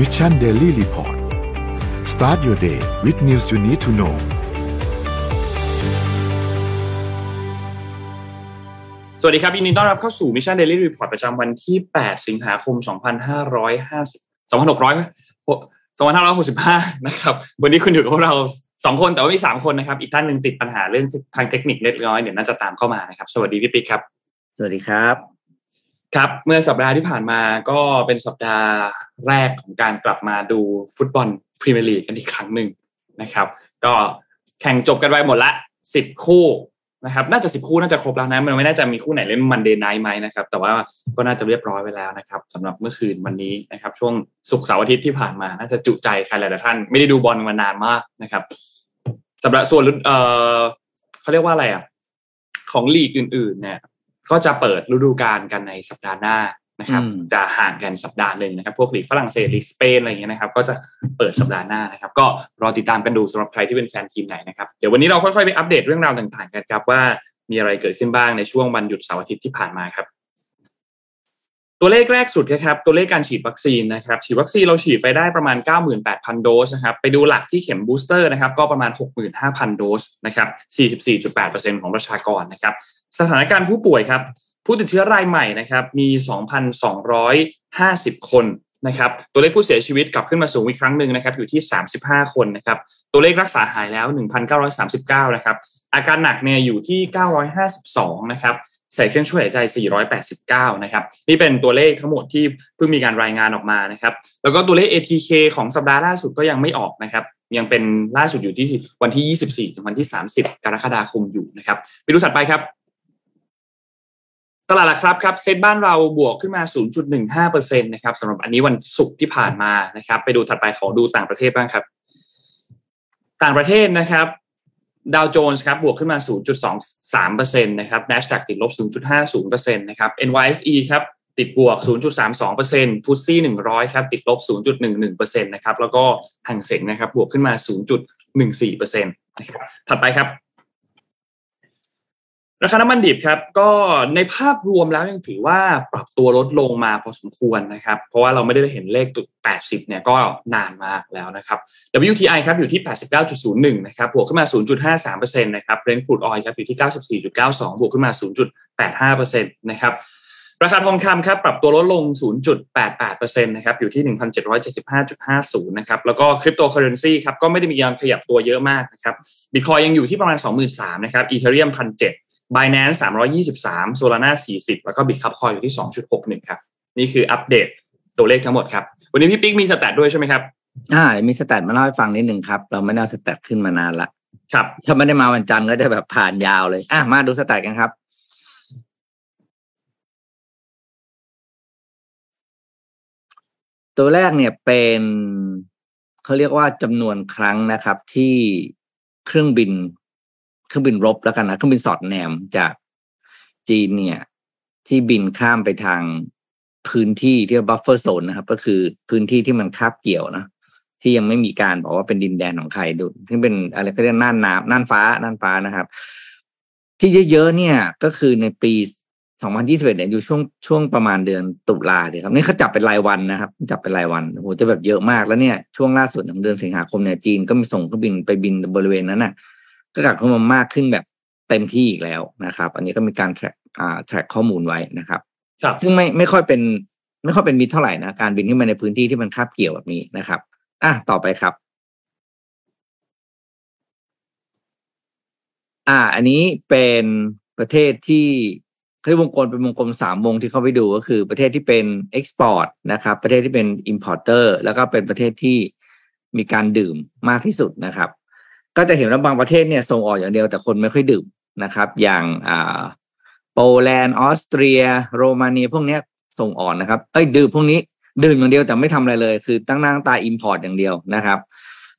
Mission Daily Report start your day with news you need to know สวัสดีครับยินดีต้อนรับเข้าสู่ Mission Daily Report ประจำวันที่ 8 สิงหาคม 2550 2600 2565 นะครับ วันนี้คุณอยู่กับพวกเราสองคนแต่ว่ามีสามคนนะครับ อีกท่านหนึ่งติดปัญหาเรื่องทางเทคนิคเล็กน้อยเดี๋ยวน่าจะตามเข้ามานะครับ สวัสดีพี่ปิ๊กครับ สวัสดีครับ ครับเมื่อสัปดาห์ที่ผ่านมาก็เป็นสัปดาห์แรกของการกลับมาดูฟุตบอลพรีเมียร์ลีกกันอีกครั้งหนึ่งนะครับ ก็แข่งจบกันไปหมดละสิบคู่นะครับ น่าจะสิบคู่น่าจะครบแล้วนะ มันไม่น่าจะมีคู่ไหนเล่น Monday night ไหมนะครับ แต่ว่าก็น่าจะเรียบร้อยไปแล้วนะครับสำหรับเมื่อคืนวันนี้นะครับ ช่วงศุกร์เสาร์อาทิตย์ที่ผ่านมา น่าจะจุใจใครหลายๆท่าน ไม่ได้ดูบอลมานานมากนะครับสำหรับส่วนเออเขาเรียกว่าอะไรอะของลีกอื่น ๆ เนี่ย ก็จะเปิดฤดูกาลกันในสัปดาห์หน้านะครับ จะห่างกันสัปดาห์หนึ่งนะครับ พวกลีกฝรั่งเศสลีกสเปนอะไรอย่างเงี้ยนะครับ ก็จะเปิดสัปดาห์หน้านะครับ ก็รอติดตามกันดูสำหรับใครที่เป็นแฟนทีมไหนนะครับ เดี๋ยววันนี้เราค่อยๆไปอัปเดตเรื่องราวต่างๆกันครับว่ามีอะไรเกิดขึ้นบ้างในช่วงวันหยุดเสาร์อาทิตย์ที่ผ่านมาครับตัวเลขแรกสุดนะครับตัวเลขการฉีดวัคซีนนะครับฉีดวัคซีนเราฉีดไปได้ประมาณ 98,000 โดสนะครับไปดูหลักที่เข็ม booster นะครับก็ประมาณ 65,000 โดสนะครับ 44.8%ของประชากรนะครับ สถานการณ์ผู้ป่วยครับ ผู้ติดเชื้อรายใหม่นะครับมี 2,250 คนนะครับตัวเลขผู้เสียชีวิตกลับขึ้นมาสูงอีกครั้งหนึ่งนะครับอยู่ที่ 35 คนนะครับตัวเลขรักษาหายแล้ว 1,939 นะครับอาการหนักเนี่ยอยู่ที่ 952 นะครับใส่เครื่องช่วยหายใจ 489 นะครับ นี่เป็นตัวเลขทั้งหมดที่เพิ่งมีการรายงานออกมานะครับ แล้วก็ตัวเลข ATK ของสัปดาห์ล่าสุดก็ยังไม่ออกนะครับ ยังเป็นล่าสุดอยู่ที่วันที่ 24 ถึงวันที่ 30 กรกฎาคมอยู่นะครับ ไปดูถัดไปครับ ตลาดหลักทรัพย์ครับเซ็ตบ้านเราบวกขึ้นมา 0.15%นะครับสำหรับอันนี้วันศุกร์ที่ผ่านมานะครับ ไปดูถัดไปขอดูต่างประเทศบ้างครับ ต่างประเทศนะครับดาวโจนส์ครับบวกขึ้นมา 0.23%นะครับ NASDAQ ติดลบ 0.50%นะครับ NYSE ครับติดบวก 0.32%ฟุตซี่100 ครับติดลบ 0.11%นะครับแล้วก็หังเส็งนะครับบวกขึ้นมา 0.14%นะครับถัดไปครับ ราคาน้ำมันดิบครับก็ในภาพรวมแล้วยังถือว่าปรับตัวลดลงมาพอสมควรนะครับ เพราะว่าเราไม่ได้เห็นเลขตุด 80 เนี่ยก็นานมากแล้วนะครับ WTI ครับอยู่ที่ 89.01 นะครับบวกขึ้นมา 0.53%นะครับ Brent crude oil ครับอยู่ที่ 94.92 บวกขึ้นมา 0.85%นะครับราคาทองคำครับปรับตัวลดลง 0.88%นะครับอยู่ที่ 1,775.50 นะครับแล้วก็คริปโตเคอเรนซีครับก็ไม่ได้มีการขยับตัวเยอะมากนะครับบิตคอยน์ยังอยู่ที่ประมาณ 23,000นะครับ Ethereum 1,700 Binance 323 Solana 40 แล้วก็ Bitkub อยู่ที่ 2.61 ครับ นี่คืออัปเดตตัวเลขทั้งหมดครับ วันนี้พี่ปิ๊กมี stat ด้วยใช่ไหมครับอ่ามี stat มาเล่าให้ฟังนิดหนึ่งครับ เราไม่ได้เอา stat ขึ้นมานานละครับ ถ้าไม่ได้มาวันจันทร์ก็จะแบบผ่านยาวเลยอะมาดู stat กันครับตัวแรกเนี่ยเป็นเขาเรียกว่าจำนวนครั้งนะครับที่เครื่องบิน เครื่องบินรบแล้วกันนะเครื่องบินสอดแนมจากจีนเนี่ย ที่บินข้ามไปทางพื้นที่ที่ buffer zone นะครับ ก็คือพื้นที่ที่มันคาบเกี่ยวนะที่ยังไม่มีการบอกว่าเป็นดินแดนของใครดูที่เป็นอะไรก็เรียกน่านน้ำน่านฟ้าน่านฟ้านะครับ ที่เยอะๆเนี่ย ก็คือในปี 2021เนี่ยอยู่ช่วงช่วงประมาณเดือนตุลาเลยครับ นี่เขาจับเป็นรายวันนะครับ จับเป็นรายวันโอ้โหจะแบบเยอะมากแล้วเนี่ยช่วงล่าสุดของเดือนสิงหาคมเนี่ยจีนก็มีส่งเครื่องบินไปบินบริเวณนั้นน่ะ ก็กลับเข้ามามากขึ้นแบบเต็มที่อีกแล้วนะครับ อันนี้ก็มีการแทร็กอ่าแทร็กข้อมูลไว้นะครับครับซึ่งไม่ไม่ค่อยเป็นไม่ค่อยเป็นมิตรเท่าไหร่นะการบินที่มาในพื้นที่ที่มันคาบเกี่ยวแบบนี้นะครับอะต่อไปครับ อ่า อันนี้เป็นประเทศที่เขาเรียกวงกลมเป็นวงกลมสามวงที่เข้าไปดูก็คือประเทศที่เป็น export นะครับ ประเทศที่เป็น importer แล้วก็เป็นประเทศที่มีการดื่มมากที่สุดนะครับ ก็จะเห็นว่าบางประเทศเนี่ยส่งออกอย่างเดียวแต่คนไม่ค่อยดื่มนะครับ อย่างอ่าโปแลนด์ออสเตรีย โรมาเนียพวกเนี้ยส่งออกนะครับเอ้ยดื่มพวกนี้ดื่มอย่างเดียวแต่ไม่ทำอะไรเลย คือตั้งหน้าตา import อย่างเดียวนะครับ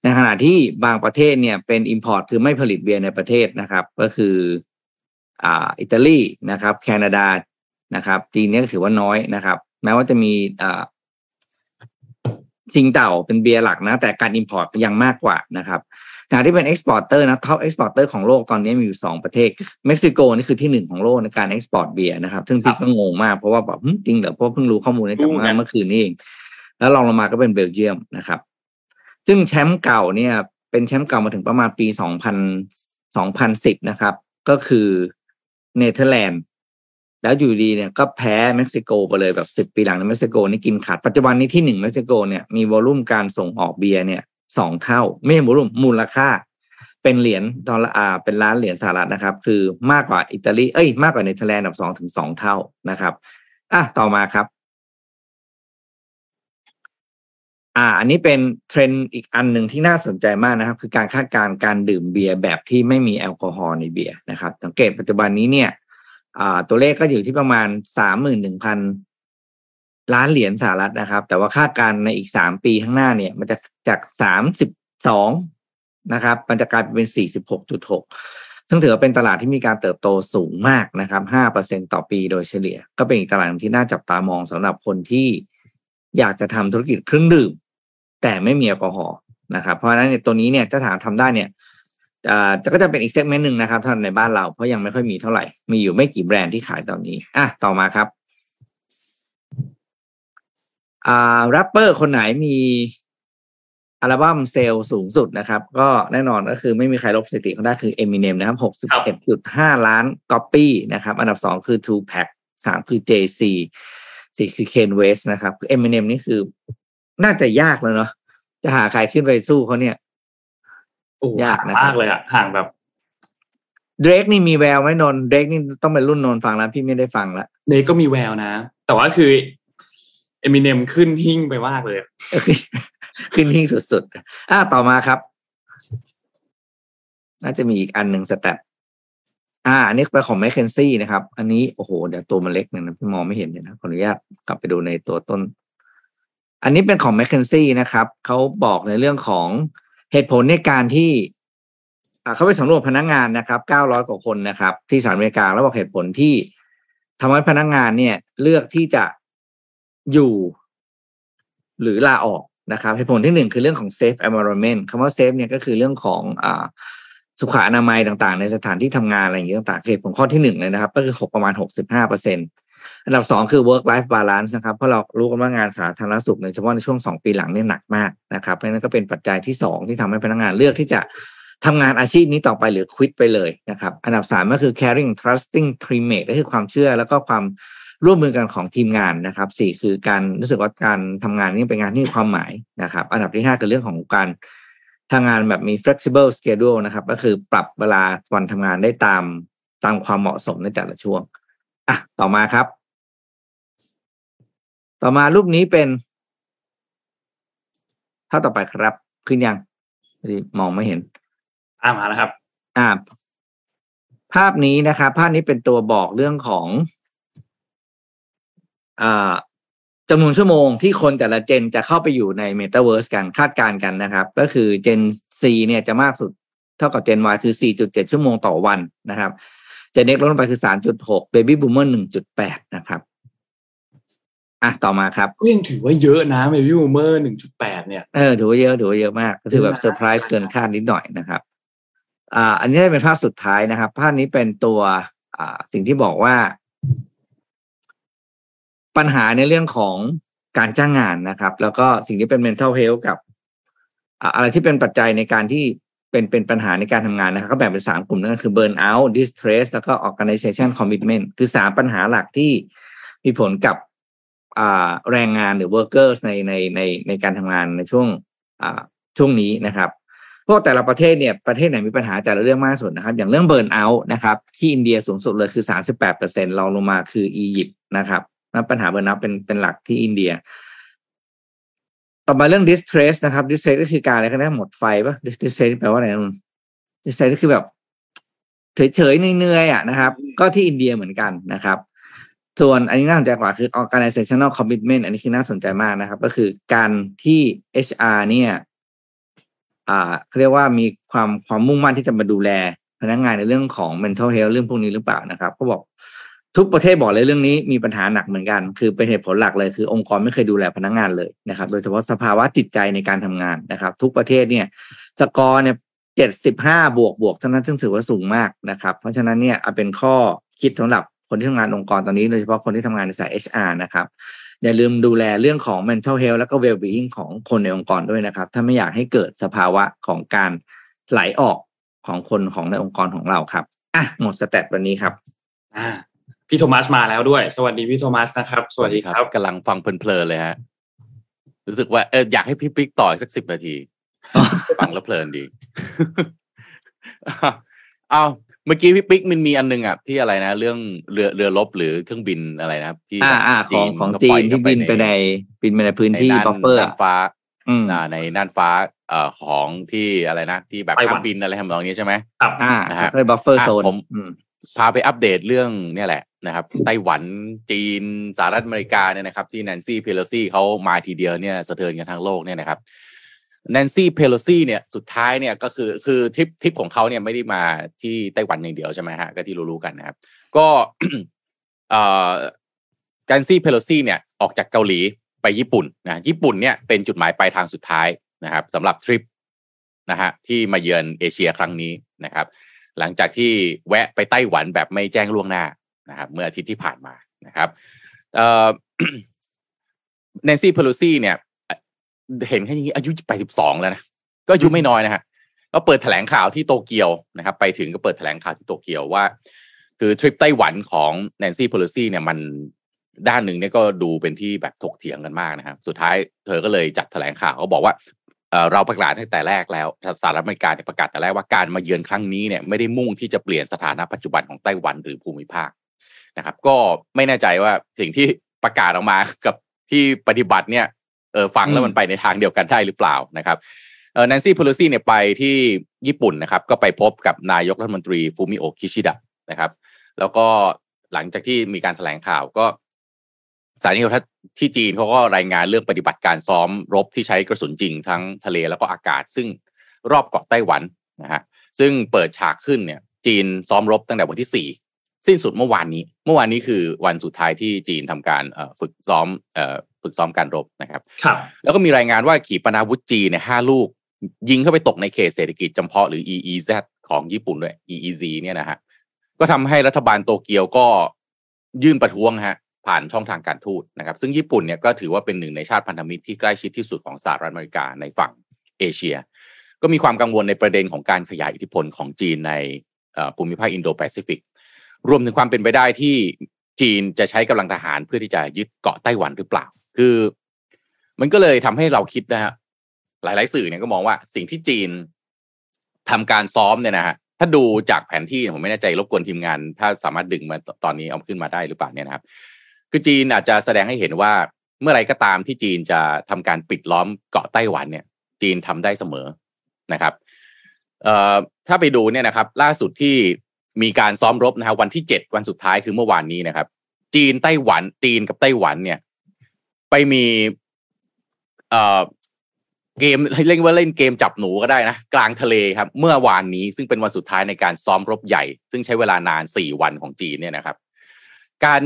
ในขณะที่บางประเทศเนี่ยเป็น import คือไม่ผลิตเบียร์ในประเทศนะครับ ก็คืออ่าอิตาลีนะครับ แคนาดานะครับจีนเนี่ยถือว่าน้อยนะครับ แม้ว่าจะมีอ่าซิงเต่าเป็นเบียร์หลักนะ แต่การ import ยังมากกว่านะครับ ขณะที่เป็น exporter นะ top exporter ของโลกตอนนี้มีอยู่สองประเทศ เม็กซิโกนี่คือที่หนึ่งของโลกในการ export เบียร์นะครับ ซึ่งพี่ก็งงมากเพราะว่าแบบหึจริงเหรอเพราะเพิ่งรู้ข้อมูลนี้จากเมื่อเมื่อคืนนี้เอง แล้วรองลงมาก็เป็นเบลเยียมนะครับ ซึ่งแชมป์เก่าเนี่ย เป็นแชมป์เก่ามาถึงประมาณปีสองพันสองพันสิบนะครับ ก็คือเนเธอร์แลนด์แล้วอยู่ดีเนี่ยก็แพ้เม็กซิโกไปเลยแบบสิบปีหลังในเม็กซิโกนี่กินขาดปัจจุบันนี้ที่หนึ่งเม็กซิโกเนี่ยมี volume การส่งออกเบียร์เนี่ย สองเท่า ไม่ใช่ volume มูลค่า เป็นเหรียญดอลลาร์เป็นล้านเหรียญสหรัฐนะครับ คือมากกว่าอิตาลีเอ้ยมากกว่าเนเธอร์แลนด์อันดับสองถึงสองเท่านะครับอะต่อมาครับ อ่า อันนี้เป็นเทรนด์อีกอันหนึ่งที่น่าสนใจมากนะครับ คือการคาดการณ์การดื่มเบียร์แบบที่ไม่มีแอลกอฮอล์ในเบียร์นะครับ สังเกตปัจจุบันนี้เนี่ยอ่าตัวเลขก็อยู่ที่ประมาณสามหมื่นหนึ่งพัน ล้านเหรียญสหรัฐนะครับ แต่ว่าคาดการณ์ในอีกสามปีข้างหน้าเนี่ย มันจะจากสามสิบสองนะครับ มันจะกลายเป็นสี่สิบหกจุดหกซึ่งถือว่าเป็นตลาดที่มีการเติบโตสูงมากนะครับห้าเปอร์เซ็นต่อปีโดยเฉลี่ย ก็เป็นอีกตลาดที่น่าจับตามองสำหรับคนที่อยากจะทำธุรกิจเครื่องดื่ม แต่ไม่มีแอลกอฮอล์นะครับ เพราะฉะนั้นตัวนี้เนี่ยถ้าถามทำได้เนี่ยอ่าก็จะเป็นอีกเซกเมนต์หนึ่งนะครับท่านในบ้านเราเพราะยังไม่ค่อยมีเท่าไหร่ มีอยู่ไม่กี่แบรนด์ที่ขายตอนนี้อะต่อมาครับ อ่าแรปเปอร์คนไหนมี album sales สูงสุดนะครับ ก็แน่นอนก็คือไม่มีใครลบสถิติเขาได้คือ Eminem นะครับหกสิบเอ็ดจุดห้าล้านก๊อปปี้นะครับ อันดับสองคือ 2Pac สามคือ JC สี่คือ Kanye West นะครับคือ Eminem นี่คือน่าจะยากแล้วเนาะจะหาใครขึ้นไปสู้เขาเนี่ยโอ้ยากนะครับมากเลยอะห่างแบบ Drake นี่มีแววไหมนน Drake นี่ต้องเป็นรุ่นนนฟังแล้ว พี่ไม่ได้ฟังแล้วเนก็มีแววนะ แต่ว่าคือ เอมิเนมขึ้นหิ่งไปมากเลย ขึ้นหิ้งสุดๆอ่าต่อมาครับ น่าจะมีอีกอันหนึ่งสแตทอ่า อันนี้เป็นของแมคเคนซี่นะครับ อันนี้โอ้โหเดี๋ยวตัวมันเล็กหนึ่งนะพี่มองไม่เห็นเลยนะขออนุญาตกลับไปดูในตัวต้น อันนี้เป็นของแมคเคนซี่นะครับเขาบอกในเรื่องของเหตุผลในการที่เขาไปสำรวจพนักงานนะครับ 900 กว่าคนนะครับ ที่สหรัฐอเมริกาแล้วบอกเหตุผลที่ทำให้พนักงานเนี่ย เลือกที่จะ อยู่ หรือลาออกนะครับเหตุผลที่หนึ่งคือเรื่องของ safe environment คำว่า safe เนี่ยก็คือเรื่องของอ่าสุขอนามัยต่างๆ ในสถานที่ทำงานอะไรอย่างเงี้ยต่างๆเหตุผลข้อที่หนึ่งเลยนะครับ ก็คือหกประมาณหกสิบห้าเปอร์เซ็นตอันดับสองคือ work life balance นะครับ เพราะเรารู้กันว่างานสาธารณสุขในเฉพาะในช่วงสองปีหลังเนี่ยหนักมากนะครับ เพราะนั้นก็เป็นปัจจัยที่สองที่ทำให้พนักงานเลือกที่จะทำงานอาชีพนี้ต่อไปหรือควิดไปเลยนะครับ อันดับสามก็คือ caring trusting teammate ก็คือความเชื่อแล้วก็ความ ร่วมมือกันของทีมงานนะครับสี่คือการรู้สึกว่าการทำงานนี้เป็นงานที่มีความหมายนะครับ อันดับที่ห้าคือเรื่องของการทำงานแบบมี flexible schedule นะครับ ก็คือปรับเวลาวันทำงานได้ตามตามความเหมาะสมในแต่ละช่วงอะต่อมาครับ ต่อมารูปนี้เป็นภาพต่อไปครับ ขึ้นยังพอดีมองไม่เห็นอ่ามาแล้วครับ อ่า ภาพนี้นะครับ ภาพนี้เป็นตัวบอกเรื่องของอ่า จำนวนชั่วโมงที่คนแต่ละ Gen จะเข้าไปอยู่ใน Metaverse กันคาดการณ์กันนะครับ ก็คือ Gen Z เนี่ยจะมากสุดเท่ากับ Gen Y คือ 4.7 ชั่วโมงต่อวันนะครับ Gen X ลดลงไปคือ 3.6 Baby Boomer 1.8 นะครับอะต่อมาครับก็ยังถือว่าเยอะนะ Baby Boomer หนึ่งจุดแปดเนี่ยเออถือว่าเยอะถือว่าเยอะมากก็ถือแบบเซอร์ไพรส์เกินคาดนิดหน่อยนะครับอ่าอันนี้เป็นภาพสุดท้ายนะครับ ภาพนี้เป็นตัวอ่าสิ่งที่บอกว่า ปัญหาในเรื่องของการจ้างงานนะครับ แล้วก็สิ่งที่เป็น mental health กับ อะไรที่เป็นปัจจัยในการที่เป็นเป็นปัญหาในการทำงานนะครับก็แบ่งเป็นสามกลุ่มนั่นก็คือ burn out distress แล้วก็ organization commitment คือสามปัญหาหลักที่มีผลกับแรงงานหรือ workers ในในในในการทำงานในช่วงช่วงนี้นะครับเพราะแต่ละประเทศเนี่ยประเทศไหนมีปัญหาแต่ละเรื่องมากสุดนะครับ อย่างเรื่อง burn out นะครับ ที่อินเดียสูงสุดเลยคือสามสิบแปดเปอร์เซ็นต์รองลงมาคืออียิปต์นะครับ นั่นปัญหา burn out เป็นเป็นหลักที่อินเดีย ต่อมาเรื่อง distress นะครับ distress ก็คือการอะไรก็ได้หมดไฟป่ะ distress แปลว่าอะไรนะนุ่น distress ก็คือแบบเฉยๆเหนื่อยๆอะนะครับ ก็ที่อินเดียเหมือนกันนะครับ ส่วนอันนี้น่าสนใจกว่าคือ organizational commitment อันนี้คือน่าสนใจมากนะครับ ก็คือการที่ HR เนี่ย อ่าเขาเรียกว่ามีความความมุ่งมั่นที่จะมาดูแลพนักงานในเรื่องของ mental health เรื่องพวกนี้หรือเปล่านะครับ ก็บอก ทุกประเทศบอกเลยเรื่องนี้มีปัญหาหนักเหมือนกัน คือเป็นเหตุผลหลักเลยคือองค์กรไม่เคยดูแลพนักงานเลยนะครับ โดยเฉพาะสภาวะจิตใจในการทำงานนะครับ ทุกประเทศเนี่ยสกอร์เนี่ยเจ็ดสิบห้าบวกบวกเท่านั้นซึ่งถือว่าสูงมากนะครับ เพราะฉะนั้นเนี่ยเอาเป็นข้อคิดสำหรับคนที่ทำงานองค์กรตอนนี้โดยเฉพาะคนที่ทำงานในสาย HR นะครับอย่าลืมดูแลเรื่องของ mental health แล้วก็ well being ของคนในองค์กรด้วยนะครับ ถ้าไม่อยากให้เกิดสภาวะของการไหลออกของคนของในองค์กรของเราครับอะหมด stat วันนี้ครับอ่า พี่โทมัสมาแล้วด้วย สวัสดีพี่โทมัสนะครับ สวัสดีครับกำลังฟังเพลินๆเลยฮะรู้สึกว่าเอออยากให้พี่ปิ๊กต่ออีกสักสิบนาที ฟังแล้วเพลินดีเอาเมื่อกี้พี่ปิ๊กมันมีอันนึงอะที่อะไรนะ เรื่องเรือเรือรบหรือเครื่องบินอะไรนะครับ ที่อ่าอ่าของของจีนที่บินไปในบินไปในพื้นที่ใน buffer น่านฟ้าอืมอ่าในน่านฟ้าเอ่อของที่อะไรนะ ที่แบบไต้หวันห้ามบินอะไรทำนองนี้ใช่ไหมครับอ่านะฮะเรียก buffer อะโซนผมอืม พาไปอัปเดตเรื่องเนี่ยแหละนะครับไต้หวันจีนสหรัฐอเมริกาเนี่ยนะครับ ที่แนนซี่เพโลซี่เขามาทีเดียวเนี่ยสะเทือนกันทั้งโลกเนี่ยนะครับแนนซี่เพโลซี่เนี่ยสุดท้ายเนี่ยก็คือคือทริปทริปของเขาเนี่ยไม่ได้มาที่ไต้หวันอย่างเดียวใช่ไหมฮะก็ที่รู้ๆกันนะครับ ก็เอ่อแนนซี่เพโลซี่เนี่ยออกจากเกาหลีไปญี่ปุ่นนะญี่ปุ่นเนี่ยเป็นจุดหมายปลายทางสุดท้ายนะครับสำหรับทริปนะฮะที่มาเยือนเอเชียครั้งนี้นะครับ หลังจากที่แวะไปไต้หวันแบบไม่แจ้งล่วงหน้านะครับ เมื่ออาทิตย์ที่ผ่านมานะครับเแนนซี่เพโลซี่เนี่ย เห็นแค่นี้อายุ82แล้วนะก็อายุไม่น้อยนะฮะก็เปิดแถลงข่าวที่โตเกียวนะครับ ไปถึงก็เปิดแถลงข่าวที่โตเกียวว่า คือทริปไต้หวันของแนนซี่เพโลซี่เนี่ยมันด้านหนึ่งเนี่ยก็ดูเป็นที่แบบถกเถียงกันมากนะครับ สุดท้ายเธอก็เลยจัดแถลงข่าวเขาบอกว่า เอ่อเราประกาศตั้งแต่แรกแล้วสหรัฐอเมริกาเนี่ยประกาศแต่แรกว่าการมาเยือนครั้งนี้เนี่ยไม่ได้มุ่งที่จะเปลี่ยนสถานะปัจจุบันของไต้หวันหรือภูมิภาคนะครับ ก็ไม่แน่ใจว่าสิ่งที่ประกาศออกมากับที่ปฏิบัติเนี่ยเออฟังแล้วมันไปในทางเดียวกันได้หรือเปล่านะครับเออแนนซี่เพโลซี่เนี่ยไปที่ญี่ปุ่นนะครับ ก็ไปพบกับนายกรัฐมนตรีฟูมิโอะคิชิดะนะครับ แล้วก็หลังจากที่มีการแถลงข่าวก็ สถานีโทรทัศน์ที่จีนเขาก็รายงานเรื่องปฏิบัติการซ้อมรบที่ใช้กระสุนจริงทั้งทะเลแล้วก็อากาศ ซึ่งรอบเกาะไต้หวันนะฮะซึ่งเปิดฉากขึ้นเนี่ย จีนซ้อมรบตั้งแต่วันที่สี่สิ้นสุดเมื่อวานนี้ เมื่อวานนี้คือวันสุดท้ายที่จีนทำการฝึกซ้อมฝึกซ้อมการรบนะครับครับ แล้วก็มีรายงานว่าขีปนาวุธจีนเนี่ยห้าลูก ยิงเข้าไปตกในเขตเศรษฐกิจจำเพาะหรือ EEZ ของญี่ปุ่นด้วย EEZ เนี่ยนะฮะก็ทำให้รัฐบาลโตเกียวก็ยื่นประท้วงฮะ ผ่านช่องทางการทูตนะครับ ซึ่งญี่ปุ่นเนี่ยก็ถือว่าเป็นหนึ่งในชาติพันธมิตรที่ใกล้ชิดที่สุดของสหรัฐอเมริกาในฝั่งเอเชีย ก็มีความกังวลในประเด็นของการขยายอิทธิพลของจีนในภูมิภาคอินโดแปซิฟิกรวมถึงความเป็นไปได้ที่จีนจะใช้กำลังทหารเพื่อที่จะยึดเกาะไต้หวันหรือเปล่า คือ มันก็เลยทำให้เราคิดนะฮะหลาย ๆ สื่อเนี่ยก็มองว่าสิ่งที่จีนทำการซ้อมเนี่ยนะฮะถ้าดูจากแผนที่ผมไม่แน่ใจรบกวนทีมงาน ถ้าสามารถดึงมาตอนนี้เอาขึ้นมาได้หรือเปล่าเนี่ยนะครับ คือจีนอาจจะแสดงให้เห็นว่าเมื่อไรก็ตามที่จีนจะทำการปิดล้อมเกาะไต้หวันเนี่ย จีนทำได้เสมอนะครับเอ่อถ้าไปดูเนี่ยนะครับ ล่าสุดที่มีการซ้อมรบนะครับวันที่เจ็ดวันสุดท้ายคือเมื่อวานนี้นะครับ จีนไต้หวันจีนกับไต้หวันเนี่ย ไปมีเอ่อเกมเรียกว่าเล่นเกมจับหนูก็ได้นะ กลางทะเลครับ เมื่อวานนี้ซึ่งเป็นวันสุดท้ายในการซ้อมรบใหญ่ ซึ่งใช้เวลานานสี่วันของจีนเนี่ยนะครับ การ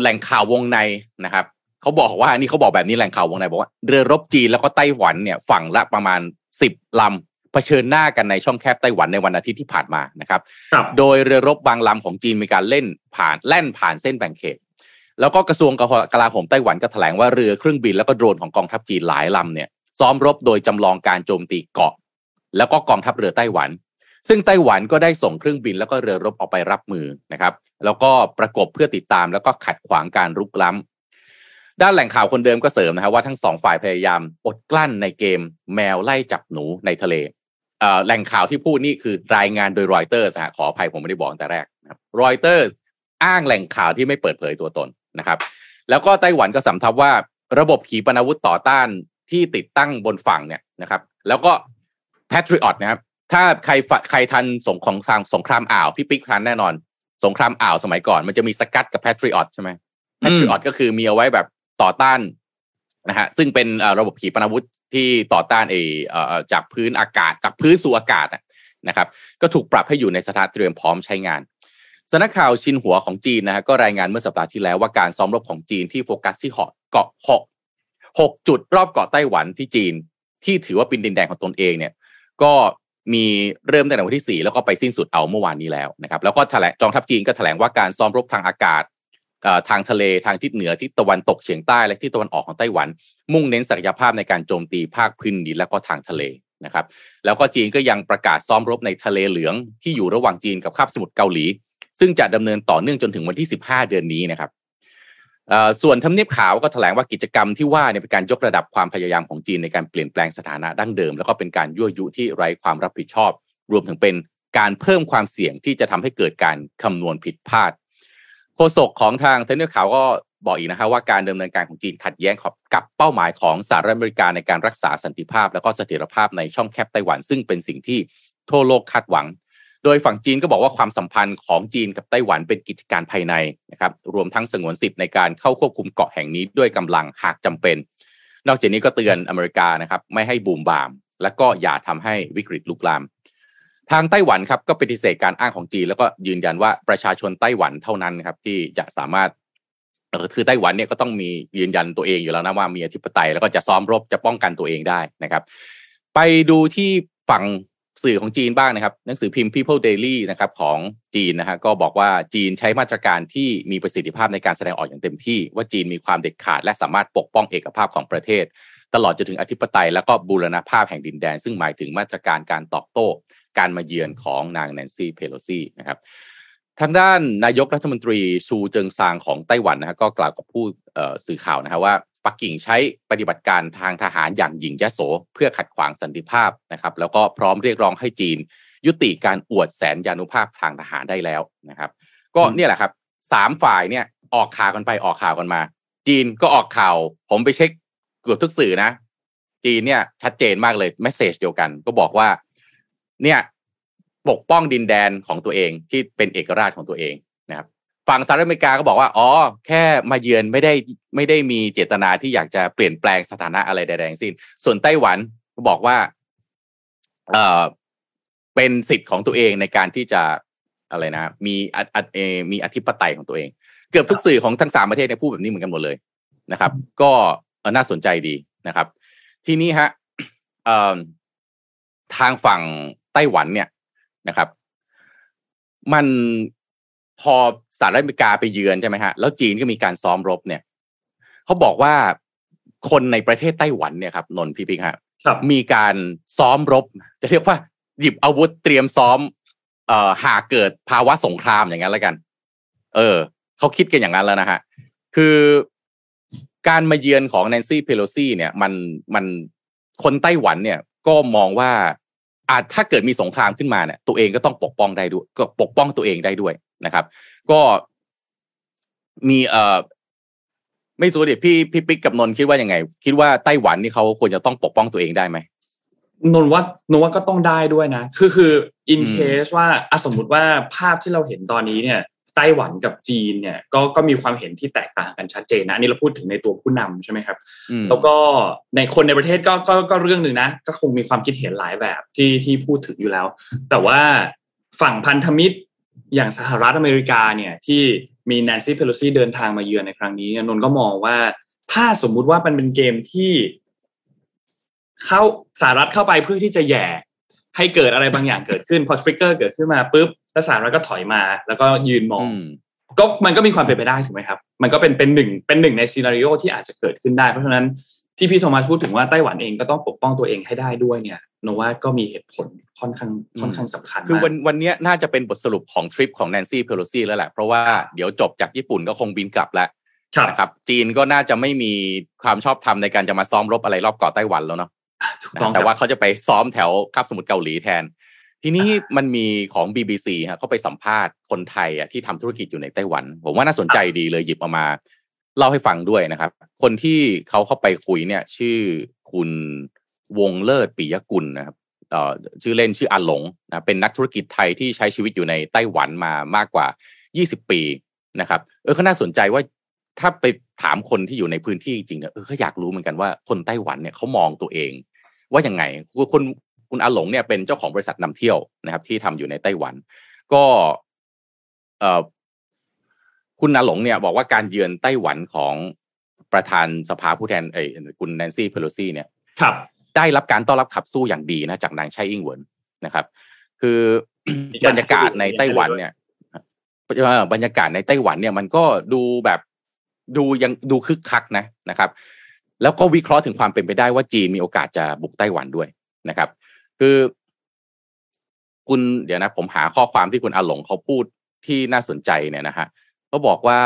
แหล่งข่าววงในนะครับเขาบอกว่านี่เขาบอกแบบนี้แหล่งข่าววงในบอกว่าเรือรบจีนแล้วก็ไต้หวันเนี่ยฝั่งละประมาณสิบลำเผชิญหน้ากันในช่องแคบไต้หวันในวันอาทิตย์ที่ผ่านมานะครับครับโดยเรือรบบางลำของจีนมีการเล่นผ่านแล่นผ่านเส้นแบ่งเขต แล้วก็กระทรวงกลาโหมไต้หวันก็แถลงว่าเรือเครื่องบินแล้วก็โดรนของกองทัพจีนหลายลำเนี่ยซ้อมรบโดยจำลองการโจมตีเกาะ แล้วก็กองทัพเรือไต้หวัน ซึ่งไต้หวันก็ได้ส่งเครื่องบินแล้วก็เรือรบออกไปรับมือนะครับ แล้วก็ประกบเพื่อติดตามแล้วก็ขัดขวางการรุกล้ำด้านแหล่งข่าวคนเดิมก็เสริมนะครับว่าทั้งสองฝ่ายพยายามอดกลั้นในเกมแมวไล่จับหนูในทะเลแหล่งข่าวที่พูดนี่คือรายงานโดยรอยเตอร์สขออภัยผมไม่ได้บอกแต่แรกนะครับรอยเตอร์อ้างแหล่งข่าวที่ไม่เปิดเผยตัวตนนะครับ แล้วก็ไต้หวันก็สำทับว่าระบบขีปนาวุธต่อต้านที่ติดตั้งบนฝั่งเนี่ยนะครับ แล้วก็ Patriot นะครับ ถ้าใครใครทันสงของทางสงครามอ่าวพี่ปิ๊กทันแน่นอน สงครามอ่าวสมัยก่อน มันจะมีสกัดกับ Patriot ใช่ไหม Patriot ก็คือมีเอาไว้แบบต่อต้านนะฮะซึ่งเป็นระบบขีปนาวุธที่ต่อต้านเอจากพื้นอากาศจากพื้นสู่อากาศนะครับ ก็ถูกปรับให้อยู่ในสถานเตรียมพร้อมใช้งานสำนักข่าวชินหัวของจีนนะฮะก็รายงานเมื่อสัปดาห์ที่แล้วว่าการซ้อมรบของจีนที่โฟกัสที่เกาะหกหกจุดรอบเกาะไต้หวันที่จีน ที่ถือว่าเป็นดินแดนของตนเองเนี่ย ก็ มีเริ่มตั้งแต่วันที่ 4 แล้วก็ไปสิ้นสุดเอาเมื่อวานนี้แล้วนะครับแล้วก็แถลงจองทัพจีนก็แถลงว่าการซ้อมรบทางอากาศทางทะเลทางทิศเหนือทิศตะวันตกเฉียงใต้และทิศตะวันออกของไต้หวัน มุ่งเน้นศักยภาพในการโจมตีภาคพื้นดินและก็ทางทะเลนะครับแล้วก็จีนก็ยังประกาศซ้อมรบในทะเลเหลืองที่อยู่ระหว่างจีนกับคาบสมุทรเกาหลี ซึ่งจะดำเนินต่อเนื่องจนถึงวันที่ 15 เดือนนี้นะครับ ส่วนทำเนียบขาวก็แถลงว่ากิจกรรมที่ว่าเนี่ยเป็นการยกระดับความพยายามของจีนในการเปลี่ยนแปลงสถานะดั้งเดิม แล้วก็เป็นการยั่วยุที่ไร้ความรับผิดชอบ รวมถึงเป็นการเพิ่มความเสี่ยงที่จะทำให้เกิดการคำนวณผิดพลาดโฆษกของทางทำเนียบขาวก็บอกอีกนะครับว่าการดำเนินการของจีนขัดแย้งกับเป้าหมายของสหรัฐอเมริกาในการรักษาสันติภาพ และก็เสถียรภาพในช่องแคบไต้หวัน ซึ่งเป็นสิ่งที่ทั่วโลกคาดหวัง โดยฝั่งจีนก็บอกว่าความสัมพันธ์ของจีนกับไต้หวันเป็นกิจการภายในนะครับรวมทั้งสงวนสิทธิ์ในการเข้าควบคุมเกาะแห่งนี้ด้วยกำลังหากจำเป็น นอกจากนี้ก็เตือนอเมริกานะครับไม่ให้บูมบาม และก็อย่าทำให้วิกฤตลุกลาม ทางไต้หวันครับก็ปฏิเสธการอ้างของจีน แล้วก็ยืนยันว่าประชาชนไต้หวันเท่านั้นครับที่จะสามารถคือไต้หวันเนี่ยก็ต้องมียืนยันตัวเองอยู่แล้วนะว่ามีอธิปไตยแล้วก็จะซ้อมรบจะป้องกันตัวเองได้นะครับ ไปดูที่ฝั่ง สื่อของจีนบ้างนะครับ หนังสือพิมพ์ People Daily นะครับของจีนนะฮะก็บอกว่าจีนใช้มาตรการที่มีประสิทธิภาพในการแสดงออกอย่างเต็มที่ ว่าจีนมีความเด็ดขาด และสามารถปกป้องเอกภาพของประเทศ ตลอดจนถึงอธิปไตย และก็บูรณภาพแห่งดินแดน ซึ่งหมายถึงมาตรการการตอบโต้ การมาเยือนของนางแนนซี่เพโลซีนะครับทางด้านนายกรัฐมนตรีชูเจิงซางของไต้หวันนะฮะก็กล่าวกับผู้สื่อข่าวนะครับว่า ปักกิ่งใช้ปฏิบัติการทางทหารอย่างหยิ่งยโส เพื่อขัดขวางสันติภาพนะครับ แล้วก็พร้อมเรียกร้องให้จีน ยุติการอวดแสนยานุภาพทางทหารได้แล้วนะครับ ก็เนี่ยแหละครับสามฝ่ายเนี่ยออกข่าวกันไปออกข่าวกันมา จีนก็ออกข่าว ผมไปเช็คเกือบทุกสื่อนะ จีนเนี่ยชัดเจนมากเลย message เดียวกัน ก็บอกว่า เนี่ยปกป้องดินแดนของตัวเองที่เป็นเอกราชของตัวเองนะครับ ฝั่งสหรัฐอเมริกาก็บอกว่าอ๋อแค่มาเยือนไม่ได้ไม่ได้มีเจตนาที่อยากจะเปลี่ยนแปลงสถานะอะไรใดๆทั้งสิ้น ส่วนไต้หวันก็บอกว่าเออเป็นสิทธิ์ของตัวเองในการที่จะอะไรนะ มีอัเอมีอธิปไตยของตัวเอง เกือบทุกสื่อของทั้งสามประเทศเนี่ยพูดแบบนี้เหมือนกันหมดเลยนะครับ ก็น่าสนใจดีนะครับ ทีนี้ฮะทางฝั่งไต้หวันเนี่ยนะครับ มัน พอสหรัฐอเมริกาไปเยือนใช่ไหมฮะแล้วจีนก็มีการซ้อมรบเนี่ยเขาบอกว่าคนในประเทศไต้หวันเนี่ยครับนนพี่พิงฮะมีการซ้อมรบ จะเรียกว่า หยิบอาวุธเตรียมซ้อม เอ่อหากเกิดภาวะสงครามอย่างนั้นแล้วกัน เออเขาคิดกันอย่างนั้นแล้วนะฮะคือการมาเยือนของแนนซี่เพโลซี่เนี่ย มันมันคนไต้หวันเนี่ย ก็มองว่า อาจถ้าเกิดมีสงครามขึ้นมาเนี่ยตัวเองก็ต้องปกป้องได้ด้วย ก็ปกป้องตัวเองได้ด้วยนะครับ ก็มีเอ่อไม่รู้ดิพี่พี่ปิ๊กกับนนคิดว่ายังไง คิดว่าไต้หวันนี่เขาควรจะต้องปกป้องตัวเองได้ไหมนนว่านนว่าก็ต้องได้ด้วยนะ คือคืออินเคสว่าอสมมุติว่าภาพที่เราเห็นตอนนี้เนี่ย ไต้หวันกับจีนเนี่ยก็ก็มีความเห็นที่แตกต่างกันชัดเจนนะนี่เราพูดถึงในตัวผู้นำใช่ไหมครับ แล้วก็ในคนในประเทศก็ก็ก็เรื่องหนึ่งนะ ก็คงมีความคิดเห็นหลายแบบที่ที่พูดถึงอยู่แล้ว แต่ว่าฝั่งพันธมิตรอย่างสหรัฐอเมริกาเนี่ยที่มีแนนซี่เพโลซีเดินทางมาเยือนในครั้งนี้นนก็มองว่าถ้าสมมุติว่ามันเป็นเกมที่เข้าสหรัฐเข้าไปเพื่อที่จะแหย่ให้เกิดอะไรบางอย่างเกิดขึ้นพอ trigger เกิดขึ้นมาปุ๊บ แล้วสหรัฐก็ถอยมา แล้วก็ยืนมองก็มันก็มีความเป็นไปได้ถูกไหมครับ มันก็เป็นเป็นหนึ่งเป็นหนึ่งใน scenario ที่อาจจะเกิดขึ้นได้ เพราะฉะนั้นที่พี่โทมัสพูดถึงว่าไต้หวันเองก็ต้องปกป้องตัวเองให้ได้ด้วยเนี่ยโนว่าก็มีเหตุผลค่อนข้างค่อนข้างสำคัญคือวันวันนี้น่าจะเป็นบทสรุปของทริปของแนนซี่เพโลซี่แล้วแหละ เพราะว่าเดี๋ยวจบจากญี่ปุ่นก็คงบินกลับแล้วนะครับจีนก็น่าจะไม่มีความชอบธรรมในการจะมาซ้อมรบอะไรรอบเกาะไต้หวันแล้วเนาะแต่ว่าเขาจะไปซ้อมแถวคาบสมุทรเกาหลีแทน ทีนี้มันมีของ BBC ฮะเขาไปสัมภาษณ์คนไทยอะที่ทำธุรกิจอยู่ในไต้หวัน ผมว่าน่าสนใจดีเลยหยิบมามา เล่าให้ฟังด้วยนะครับ คนที่เขาเข้าไปคุยเนี่ย ชื่อคุณวงเลิศปิยกุลนะครับชื่อเล่นชื่ออาหลงนะเป็นนักธุรกิจไทยที่ใช้ชีวิตอยู่ในไต้หวันมามากกว่า 20 ปีนะครับ เออเขาน่าสนใจว่าถ้าไปถามคนที่อยู่ในพื้นที่จริงเนี่ยเออเขาอยากรู้เหมือนกันว่าคนไต้หวันเนี่ยเขามองตัวเอง ว่ายังไงคุณ คุณอาหลงเนี่ยเป็นเจ้าของบริษัทนำเที่ยวนะครับ ที่ทำอยู่ในไต้หวัน ก็เออคุณอาหลงเนี่ยบอกว่าการเยือนไต้หวันของประธานสภาผู้แทนเอ้คุณแนนซี่เพโลซีเนี่ยครับ ได้รับการต้อนรับขับสู้อย่างดีนะจากนางไช่อิงเหวินนะครับ คือบรรยากาศในไต้หวันเนี่ยบรรยากาศในไต้หวันเนี่ยมันก็ดูแบบดูยังดูคึกคักนะนะครับ แล้วก็วิเคราะห์ถึงความเป็นไปได้ว่าจีนมีโอกาสจะบุกไต้หวันด้วยนะครับ คือคุณเดี๋ยวนะ ผมหาข้อความที่คุณอาหลงเขาพูดที่น่าสนใจเนี่ยนะฮะเขาบอกว่า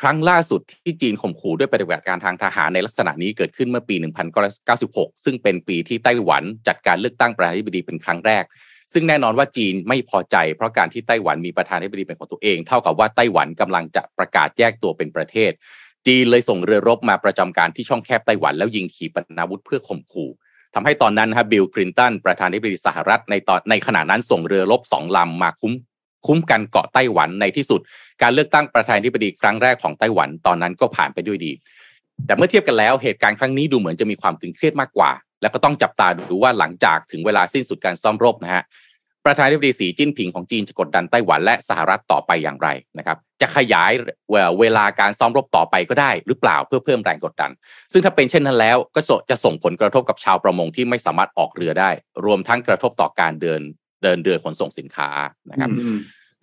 ครั้งล่าสุดที่จีนข่มขู่ด้วยปฏิบัติการทางทหารในลักษณะนี้เกิดขึ้นเมื่อปี 1996 ซึ่งเป็นปีที่ไต้หวันจัดการเลือกตั้งประธานาธิบดีเป็นครั้งแรก ซึ่งแน่นอนว่าจีนไม่พอใจ เพราะการที่ไต้หวันมีประธานาธิบดีเป็นของตัวเอง เท่ากับว่าไต้หวันกำลังจะประกาศแยกตัวเป็นประเทศ จีนเลยส่งเรือรบมาประจำการที่ช่องแคบไต้หวันแล้วยิงขีปนาวุธเพื่อข่มขู่ ทำให้ตอนนั้นครับบิลคลินตันประธานาธิบดีสหรัฐในตอนในขณะนั้นส่งเรือรบสองลำมาคุ้มคุ้มกันเกาะไต้หวันในที่สุด การเลือกตั้งประธานาธิบดีครั้งแรกของไต้หวันตอนนั้นก็ผ่านไปด้วยดี แต่เมื่อเทียบกันแล้วเหตุการณ์ครั้งนี้ดูเหมือนจะมีความตึงเครียดมากกว่า และก็ต้องจับตาดูว่าหลังจากถึงเวลาสิ้นสุดการซ่อมรบนะฮะ ประธานาธิบดีสีจิ้นผิงของจีนจะกดดันไต้หวันและสหรัฐต่อไปอย่างไรนะครับจะขยายเวลาการซ้อมรบต่อไปก็ได้หรือเปล่าเพื่อเพิ่มแรงกดดัน ซึ่งถ้าเป็นเช่นนั้นแล้วก็จะส่งผลกระทบกับชาวประมงที่ไม่สามารถออกเรือได้ รวมทั้งกระทบต่อการเดินเดินเรือขนส่งสินค้านะครับ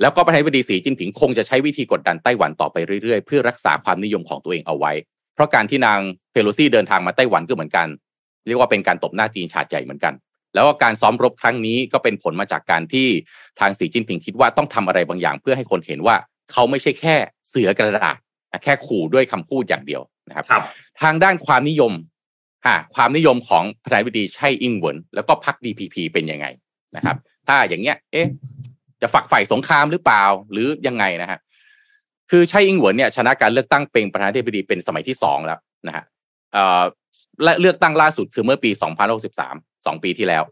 แล้วก็ประธานาธิบดีสีจิ้นผิงคงจะใช้วิธีกดดันไต้หวันต่อไปเรื่อยๆ เพื่อรักษาความนิยมของตัวเองเอาไว้ เพราะการที่นางเพโลซี่เดินทางมาไต้หวันก็เหมือนกัน เรียกว่าเป็นการตบหน้าจีนฉาดใหญ่เหมือนกัน แล้วก็การซ้อมรบครั้งนี้ก็เป็นผลมาจากการที่ทางสีจิ้นผิงคิดว่าต้องทำอะไรบางอย่าง เพื่อให้คนเห็นว่าเขาไม่ใช่แค่เสือกระดาษแค่ขู่ด้วยคำพูดอย่างเดียวนะครับรบทางด้านความนิยมฮะความนิยมของประธานาธิบดีไช่อิงเหวินแล้วก็พรรค DPP เป็นยังไงนะครับ ถ้าอย่างเงี้ย เอ๊ะ จะฝักใฝ่สงครามหรือเปล่าหรือยังไงนะฮะคือไช่อิงเหวินเนี่ยชนะการเลือกตั้งเป็นประธานาธิบดีเป็นสมัยที่สองแล้วนะฮะเอ่อและเลือกตั้งล่าสุดคือเมื่อปี 2063 2 ปีที่แล้ว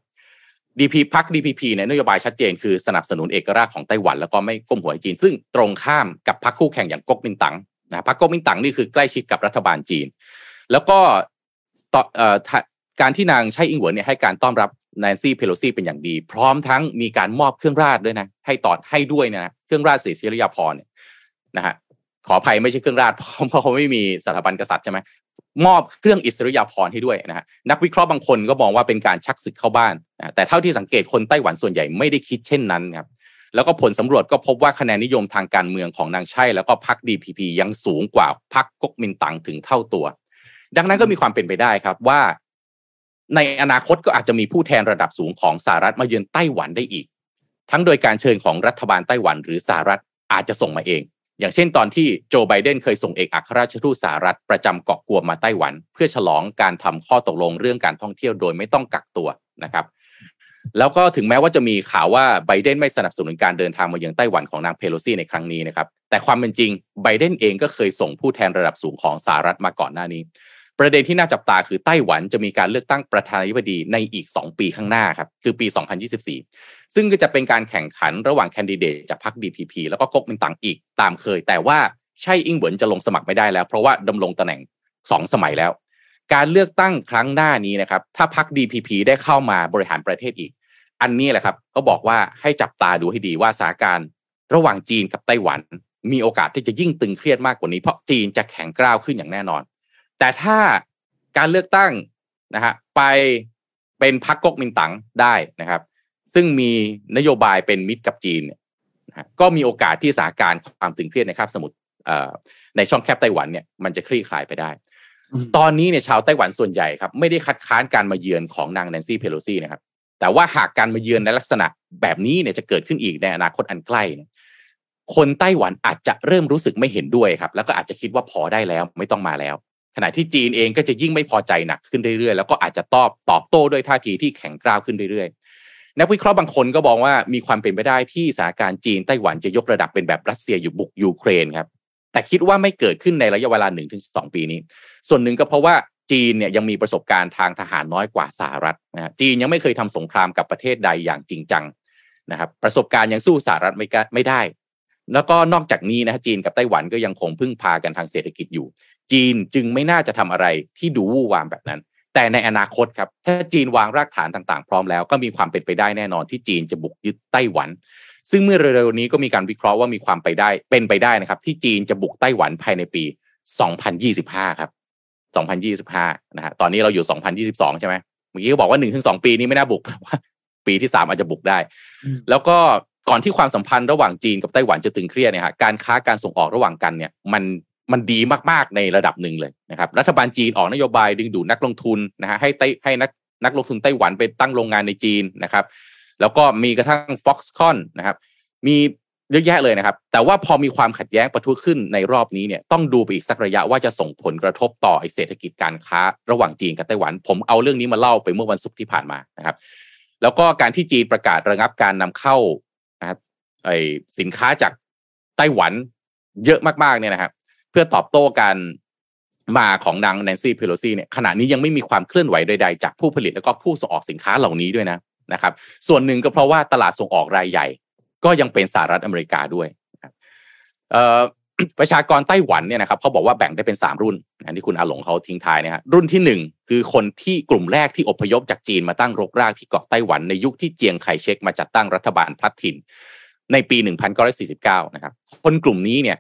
DP พรรค DPP เนี่ยนโยบายชัดเจนคือสนับสนุนเอกราชของไต้หวัน แล้วก็ไม่ก้มหัวจีน ซึ่งตรงข้ามกับพรรคคู่แข่งอย่างก๊กมินตั๋งนะพรรคก๊กมินตั๋งนี่คือใกล้ชิดกับรัฐบาลจีน แล้วก็ต่อการที่นางไช่อิงหวนเนี่ยให้การต้อนรับแนนซี่เพโลซี่เป็นอย่างดี พร้อมทั้งมีการมอบเครื่องราชด้วยนะ ให้ตอดให้ด้วยนะเครื่องราชศรีศิริยาภรณ์เนี่ยนะฮะขออภัยไม่ใช่เครื่องราชเพราะเขาไม่มีสถาบันกษัตริย์ใช่ไหม มอบเครื่องอิสริยาภรณ์ให้ด้วยนะฮะนักวิเคราะห์บางคนก็มองว่าเป็นการชักศึกเข้าบ้านนะแต่เท่าที่สังเกตคนไต้หวันส่วนใหญ่ไม่ได้คิดเช่นนั้นครับแล้วก็ผลสำรวจก็พบว่าคะแนนนิยมทางการเมืองของนางไช่ แล้วก็พรรคดีพีพียังสูงกว่าพรรคก๊กมินตั๋งถึงเท่าตัว ดังนั้นก็มีความเป็นไปได้ครับว่า ในอนาคตก็อาจจะมีผู้แทนระดับสูงของสหรัฐมาเยือนไต้หวันได้อีก ทั้งโดยการเชิญของรัฐบาลไต้หวันหรือสหรัฐอาจจะส่งมาเอง อย่างเช่นตอนที่โจไบเดนเคยส่งเอกอัครราชทูตสหรัฐประจำเกาะกัวมาไต้หวัน เพื่อฉลองการทำข้อตกลงเรื่องการท่องเที่ยวโดยไม่ต้องกักตัวนะครับ แล้วก็ถึงแม้ว่าจะมีข่าวว่าไบเดนไม่สนับสนุนการเดินทางมาเยือนไต้หวันของนางเพโลซี่ในครั้งนี้นะครับ แต่ความเป็นจริงไบเดนเองก็เคยส่งผู้แทนระดับสูงของสหรัฐมาก่อนหน้านี้ ประเด็นที่น่าจับตาคือไต้หวันจะมีการเลือกตั้งประธานาธิบดีในอีก 2 ปีข้างหน้าครับ คือปี 2024 ซึ่งก็จะเป็นการแข่งขันระหว่างแคนดิเดตจากพรรค DPP แล้วก็ก๊กมินตั๋งอีกตามเคย แต่ว่าใช่อิงเหวินจะลงสมัครไม่ได้แล้ว เพราะว่าดำรงตำแหน่ง2สมัยแล้ว การเลือกตั้งครั้งหน้านี้นะครับ ถ้าพรรค DPP ได้เข้ามาบริหารประเทศอีก อันนี้แหละครับก็บอกว่าให้จับตาดูให้ดีว่าสถานการณ์ระหว่างจีนกับไต้หวัน มีโอกาสที่จะยิ่งตึงเครียดมากกว่านี้เพราะจีนจะแข็งกร้าวขึ้นอย่างแน่นอน แต่ถ้าการเลือกตั้งนะฮะไปเป็นพรรคก๊กมินตั๋งได้นะครับ ซึ่งมีนโยบายเป็นมิตรกับจีนนะก็มีโอกาสที่สถานการณ์ความตึงเครียดในคาบสมุทรในช่องแคบไต้หวันเนี่ยมันจะคลี่คลายไปได้ ตอนนี้เนี่ยชาวไต้หวันส่วนใหญ่ครับไม่ได้คัดค้านการมาเยือนของนางแนนซี่เพโลซี่นะครับ แต่ว่าหากการมาเยือนในลักษณะแบบนี้เนี่ยจะเกิดขึ้นอีกในอนาคตอันใกล้คนไต้หวันอาจจะเริ่มรู้สึกไม่เห็นด้วยครับ แล้วก็อาจจะคิดว่าพอได้แล้วไม่ต้องมาแล้ว ขณะที่จีนเองก็จะยิ่งไม่พอใจหนักขึ้นเรื่อยๆ แล้วก็อาจจะตอบตอบโต้ด้วยท่าทีที่แข็งกร้าวขึ้นเรื่อยๆ นักวิเคราะห์บางคนก็บอกว่ามีความเป็นไปได้ที่สถานการณ์จีนไต้หวันจะยกระดับเป็นแบบรัสเซียอยู่บุกยูเครนครับแต่คิดว่าไม่เกิดขึ้นในระยะเวลา1นถึงสปีนี้ ส่วนหนึ่งก็เพราะว่าจีนเนี่ยยังมีประสบการณ์ทางทหารน้อยกว่าสหรัฐนะจีนยังไม่เคยทำสงครามกับประเทศใดอย่างจริงจังนะครับประสบการณ์ยังสู้สหรัฐไม่ไม่ได้ แล้วก็นอกจากนี้นะจีนกับไต้หวันก็ยังคงพึ่งพากันทางเศรษฐกิจอยู่ จีนจึงไม่น่าจะทำอะไรที่ดูวู่วามแบบนั้น แต่ในอนาคตครับถ้าจีนวางรากฐานต่างๆ พร้อมแล้วก็มีความเป็นไปได้แน่นอนที่จีนจะบุกยึดไต้หวัน ซึ่งเมื่อเร็วๆนี้ก็มีการวิเคราะห์ว่ามีความไปได้เป็นไปได้นะครับ ที่จีนจะบุกไต้หวันภายในปี 2025 ครับ 2025 นะฮะตอนนี้เราอยู่ 2022 ใช่ไหมเมื่อกี้ก็บอกว่า 1-2 ปีนี้ไม่น่าบุกว่าปีที่ 3 อาจจะบุกได้ แล้วก็ก่อนที่ความสัมพันธ์ระหว่างจีนกับไต้หวันจะตึงเครียดเนี่ยฮะการค้าการส่งออกระหว่างกันเนี่ย มัน มันดีมากๆในระดับหนึ่งเลยนะครับ รัฐบาลจีนออกนโยบายดึงดูดนักลงทุนนะฮะให้ไต้ให้นักนักลงทุนไต้หวันไปตั้งโรงงานในจีนนะครับ แล้วก็มีกระทั่ง Foxconn นะครับ มีเยอะแยะเลยนะครับ แต่ว่าพอมีความขัดแย้งประทุขึ้นในรอบนี้เนี่ยต้องดูไปอีกสักระยะว่าจะส่งผลกระทบต่อเศรษฐกิจการค้าระหว่างจีนกับไต้หวัน ผมเอาเรื่องนี้มาเล่าไปเมื่อวันศุกร์ที่ผ่านมานะครับ แล้วก็การที่จีนประกาศระงับการนำเข้านะครับไอสินค้าจากไต้หวันเยอะมากๆเนี่ยนะครับ เพื่อตอบโต้การมาของนางแนนซี่เพโลซีเนี่ยขณะนี้ยังไม่มีความเคลื่อนไหวใดๆ จากผู้ผลิตแล้วก็ผู้ส่งออกสินค้าเหล่านี้ด้วยนะนะครับ ส่วนหนึ่งก็เพราะว่าตลาดส่งออกรายใหญ่ ก็ยังเป็นสหรัฐอเมริกาด้วยประชากรไต้หวันเนี่ยนะครับเขาบอกว่าแบ่งได้เป็นสามรุ่นอันที่คุณอาหลงเขาทิ้งท้ายนะฮะรุ่นที่หนึ่งคือคนที่กลุ่มแรกที่อพยพจากจีนมาตั้งรกรากที่เกาะไต้หวันในยุคที่เจียงไคเชกมาจัดตั้งรัฐบาลพลัดถิ่นในปี 1949 นะครับ คนกลุ่มนี้เนี่ย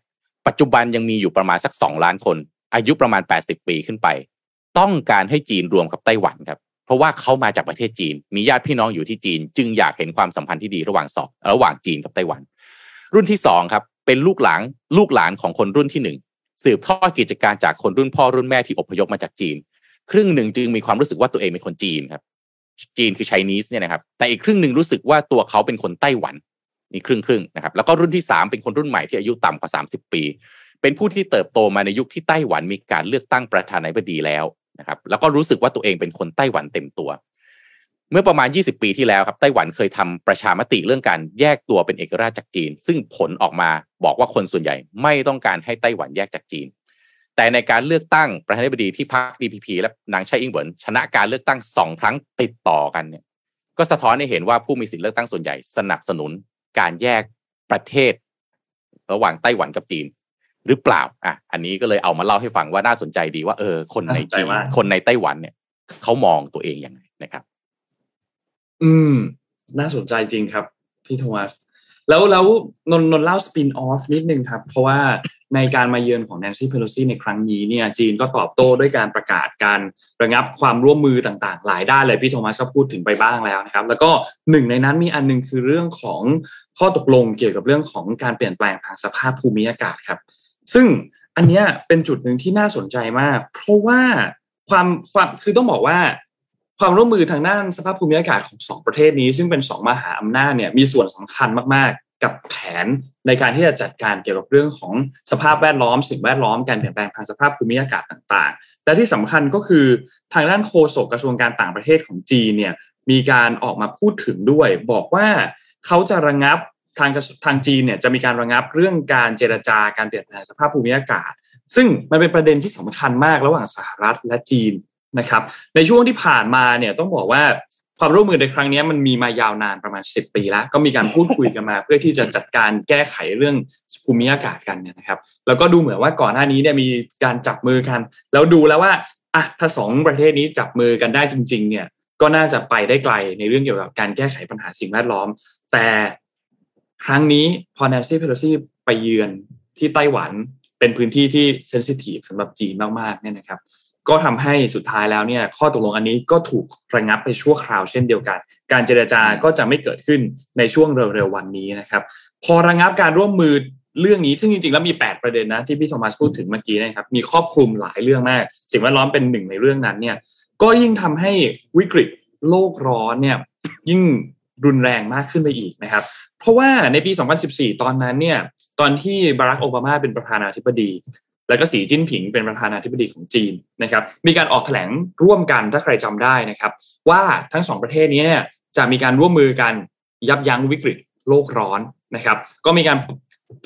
ปัจจุบันยังมีอยู่ประมาณสักสองล้านคน อายุประมาณ 80 ปีขึ้นไป ต้องการให้จีนรวมกับไต้หวันครับ เพราะว่าเขามาจากประเทศจีน มีญาติพี่น้องอยู่ที่จีน จึงอยากเห็นความสัมพันธ์ที่ดีระหว่างสองระหว่างจีนกับไต้หวัน รุ่นที่สองครับเป็นลูกหลานลูกหลานของคนรุ่นที่หนึ่งสืบทอดกิจการจากคนรุ่นพ่อรุ่นแม่ที่อพยพมาจากจีน ครึ่งหนึ่งจึงมีความรู้สึกว่าตัวเองเป็นคนจีนครับจีนคือไชนีสเนี่ยนะครับแต่อีกครึ่งหนึ่งรู้สึกว่าตัวเขาเป็นคนไต้หวัน นี่ครึ่งครึ่งนะครับแล้วก็รุ่นที่สามเป็นคนรุ่นใหม่ที่อายุต่ำกว่าสามสิบปี เป็นผู้ที่เติบโตมาในยุคที่ไต้หวันมีการเลือกตั้งประธานาธิบดีแล้วนะครับแล้วก็รู้สึกว่าตัวเองเป็นคนไต้หวันเต็มตัว เมื่อประมาณ 20 ปีที่แล้วครับไต้หวันเคยทำประชามติเรื่องการแยกตัวเป็นเอกราชจากจีน ซึ่งผลออกมาบอกว่าคนส่วนใหญ่ไม่ต้องการให้ไต้หวันแยกจากจีน แต่ในการเลือกตั้งประธานาธิบดีที่พรรค DPP และนางไช่อิงเหวินชนะการเลือกตั้งสองครั้งติดต่อกันเนี่ยก็สะท้อนให้เห็นว่าผู้มีสิทธิเลือกตั้งส่วนใหญ่สนับสนุน การแยกประเทศ ระหว่างไต้หวันกับจีน หรือเปล่าอะอันนี้ก็เลยเอามาเล่าให้ฟังว่าน่าสนใจดีว่าเออคนในจีนคนในไต้หวันเนี่ยเขามองตัวเองยังไงนะครับ อืม น่าสนใจจริงครับ พี่โทมัสแล้วแล้วนนนนเล่าสปินออฟนิดนึงครับ เพราะว่า ในการมาเยือนของแนนซี่เพโลซีในครั้งนี้เนี่ยจีนก็ตอบโต้ด้วยการประกาศการระงับความร่วมมือต่างๆ หลายด้านเลยพี่โทมัสก็พูดถึงไปบ้างแล้วนะครับ แล้วก็หนึ่งในนั้นมีอันนึงคือเรื่องของข้อตกลงเกี่ยวกับเรื่องของการเปลี่ยนแปลงทางสภาพภูมิอากาศครับ ซึ่งอันนี้เป็นจุดหนึ่งที่น่าสนใจมาก เพราะว่าความความคือต้องบอกว่าความร่วมมือทางด้านสภาพภูมิอากาศของสองประเทศนี้ ซึ่งเป็นสองมหาอำนาจเนี่ยมีส่วนสำคัญมาก กับแผนในการที่จะจัดการเกี่ยวกับเรื่องของสภาพแวดล้อม สิ่งแวดล้อมการเปลี่ยนแปลงทางสภาพภูมิอากาศต่างๆ และที่สำคัญก็คือทางด้านโฆษกกระทรวงการต่างประเทศของจีนเนี่ยมีการออกมาพูดถึงด้วย บอกว่าเขาจะระงับทางทางจีนเนี่ยจะมีการระงับเรื่องการเจรจาการเปลี่ยนแปลงสภาพภูมิอากาศ ซึ่งมันเป็นประเด็นที่สำคัญมากระหว่างสหรัฐและจีนนะครับ ในช่วงที่ผ่านมาเนี่ยต้องบอกว่า ความร่วมมือในครั้งนี้มันมีมายาวนานประมาณ 10 ปีแล้ว ก็มีการพูดคุยกันมา เพื่อที่จะจัดการแก้ไขเรื่องภูมิอากาศกันเนี่ยนะครับ แล้วก็ดูเหมือนว่าก่อนหน้านี้เนี่ยมีการจับมือกัน แล้วดูแล้วว่าอะถ้าสองประเทศนี้จับมือกันได้จริง ๆ เนี่ย ก็น่าจะไปได้ไกลในเรื่องเกี่ยวกับการแก้ไขปัญหาสิ่งแวดล้อม แต่ครั้งนี้พอแนนซี่เพโลซี่ไปเยือนที่ไต้หวันเป็นพื้นที่ที่เซนซิทีฟสำหรับจีนมากๆเนี่ยนะครับ ก็ทำให้สุดท้ายแล้วเนี่ยข้อตกลงอันนี้ก็ถูกระงับไปชั่วคราวเช่นเดียวกัน การเจรจาก็จะไม่เกิดขึ้นในช่วงเร็วๆวันนี้นะครับพอระงับการร่วมมือเรื่องนี้ซึ่งจริงๆแล้วมี 8 ประเด็นนะที่พี่โทมัสพูดถึงเมื่อกี้นะครับมีครอบคลุมหลายเรื่องมาก สิ่งแวดล้อมเป็นหนึ่งในเรื่องนั้นเนี่ยก็ยิ่งทำให้วิกฤตโลกร้อนเนี่ยยิ่งรุนแรงมากขึ้นไปอีกนะครับ เพราะว่าในปี 2014 ตอนนั้นเนี่ยตอนที่บารักโอบามาเป็นประธานาธิบดี แล้วก็สีจิ้นผิงเป็นประธานาธิบดีของจีนนะครับ มีการออกแถลงร่วมกันถ้าใครจำได้นะครับ ว่าทั้งสองประเทศนี้จะมีการร่วมมือกันยับยั้งวิกฤตโลกร้อนนะครับ ก็มีการ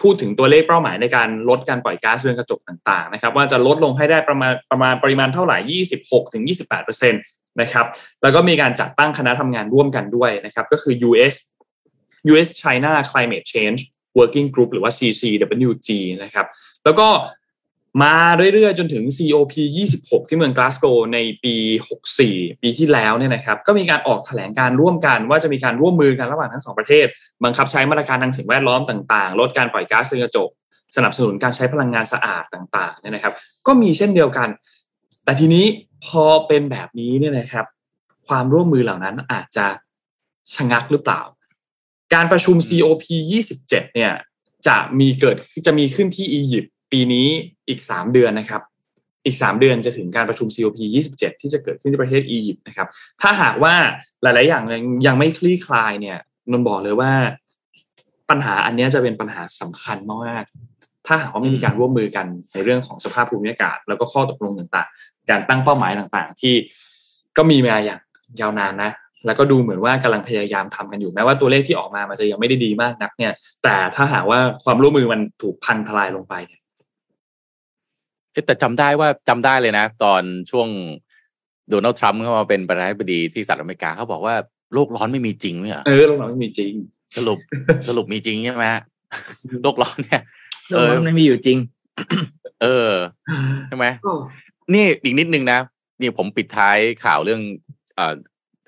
พูดถึงตัวเลขเป้าหมายในการลดการปล่อยก๊าซเรือนกระจกต่างๆนะครับ ว่าจะลดลงให้ได้ประมาณประมาณปริมาณเท่าไหร่ 26ถึง28เปอร์เซ็นต์นะครับแล้วก็มีการจัดตั้งคณะทำงานร่วมกันด้วยนะครับก็คือ US US China Climate Change Working Group หรือว่า CCWG นะครับแล้วก็ มาเรื่อยๆ จนถึง COP 26 ที่เมืองกลาสโกในปี 64 ปีที่แล้วเนี่ยนะครับ ก็มีการออกแถลงการร่วมกันว่าจะมีการร่วมมือกันระหว่างทั้งสองประเทศ บังคับใช้มาตรการทางสิ่งแวดล้อมต่างๆ ลดการปล่อยก๊าซเรือนกระจก สนับสนุนการใช้พลังงานสะอาดต่างๆเนี่ยนะครับ ก็มีเช่นเดียวกัน แต่ทีนี้พอเป็นแบบนี้เนี่ยนะครับ ความร่วมมือเหล่านั้นอาจจะชะงักหรือเปล่า การประชุม COP 27 เนี่ยจะมีเกิดจะมีขึ้นที่อียิปต์ ปีนี้อีกสามเดือนนะครับ อีกสามเดือนจะถึงการประชุม COP 27 ที่จะเกิดขึ้นที่ประเทศอียิปต์นะครับ ถ้าหากว่าหลาย ๆ อย่างยังไม่คลี่คลายเนี่ยนนบอกเลยว่าปัญหาอันนี้จะเป็นปัญหาสำคัญมาก ถ้าหากว่าไม่มีการร่วมมือกันในเรื่องของสภาพภูมิอากาศ แล้วก็ข้อตกลงต่างๆ การตั้งเป้าหมายต่างๆ ที่ก็มีมาอย่างยาวนานนะ แล้วก็ดูเหมือนว่ากำลังพยายามทำกันอยู่แม้ว่าตัวเลขที่ออกมามันจะยังไม่ได้ดีมากนักเนี่ย แต่ถ้าหากว่าความร่วมมือมันถูกพังทลายลงไปเนี่ย แต่จำได้ว่าจำได้เลยนะ ตอนช่วงโดนัลด์ทรัมป์เข้ามาเป็นประธานาธิบดีที่สหรัฐอเมริกาเขาบอกว่าโลกร้อนไม่มีจริงไหมเหรอเออโลกเราไม่มีจริง สรุปสรุปมีจริงใช่ไหมฮะโลกร้อนเนี่ยโลกมันไม่มีอยู่จริง เออใช่ไหมนี่อีกนิดนึงนะนี่ผมปิดท้ายข่าวเรื่องเอ่อ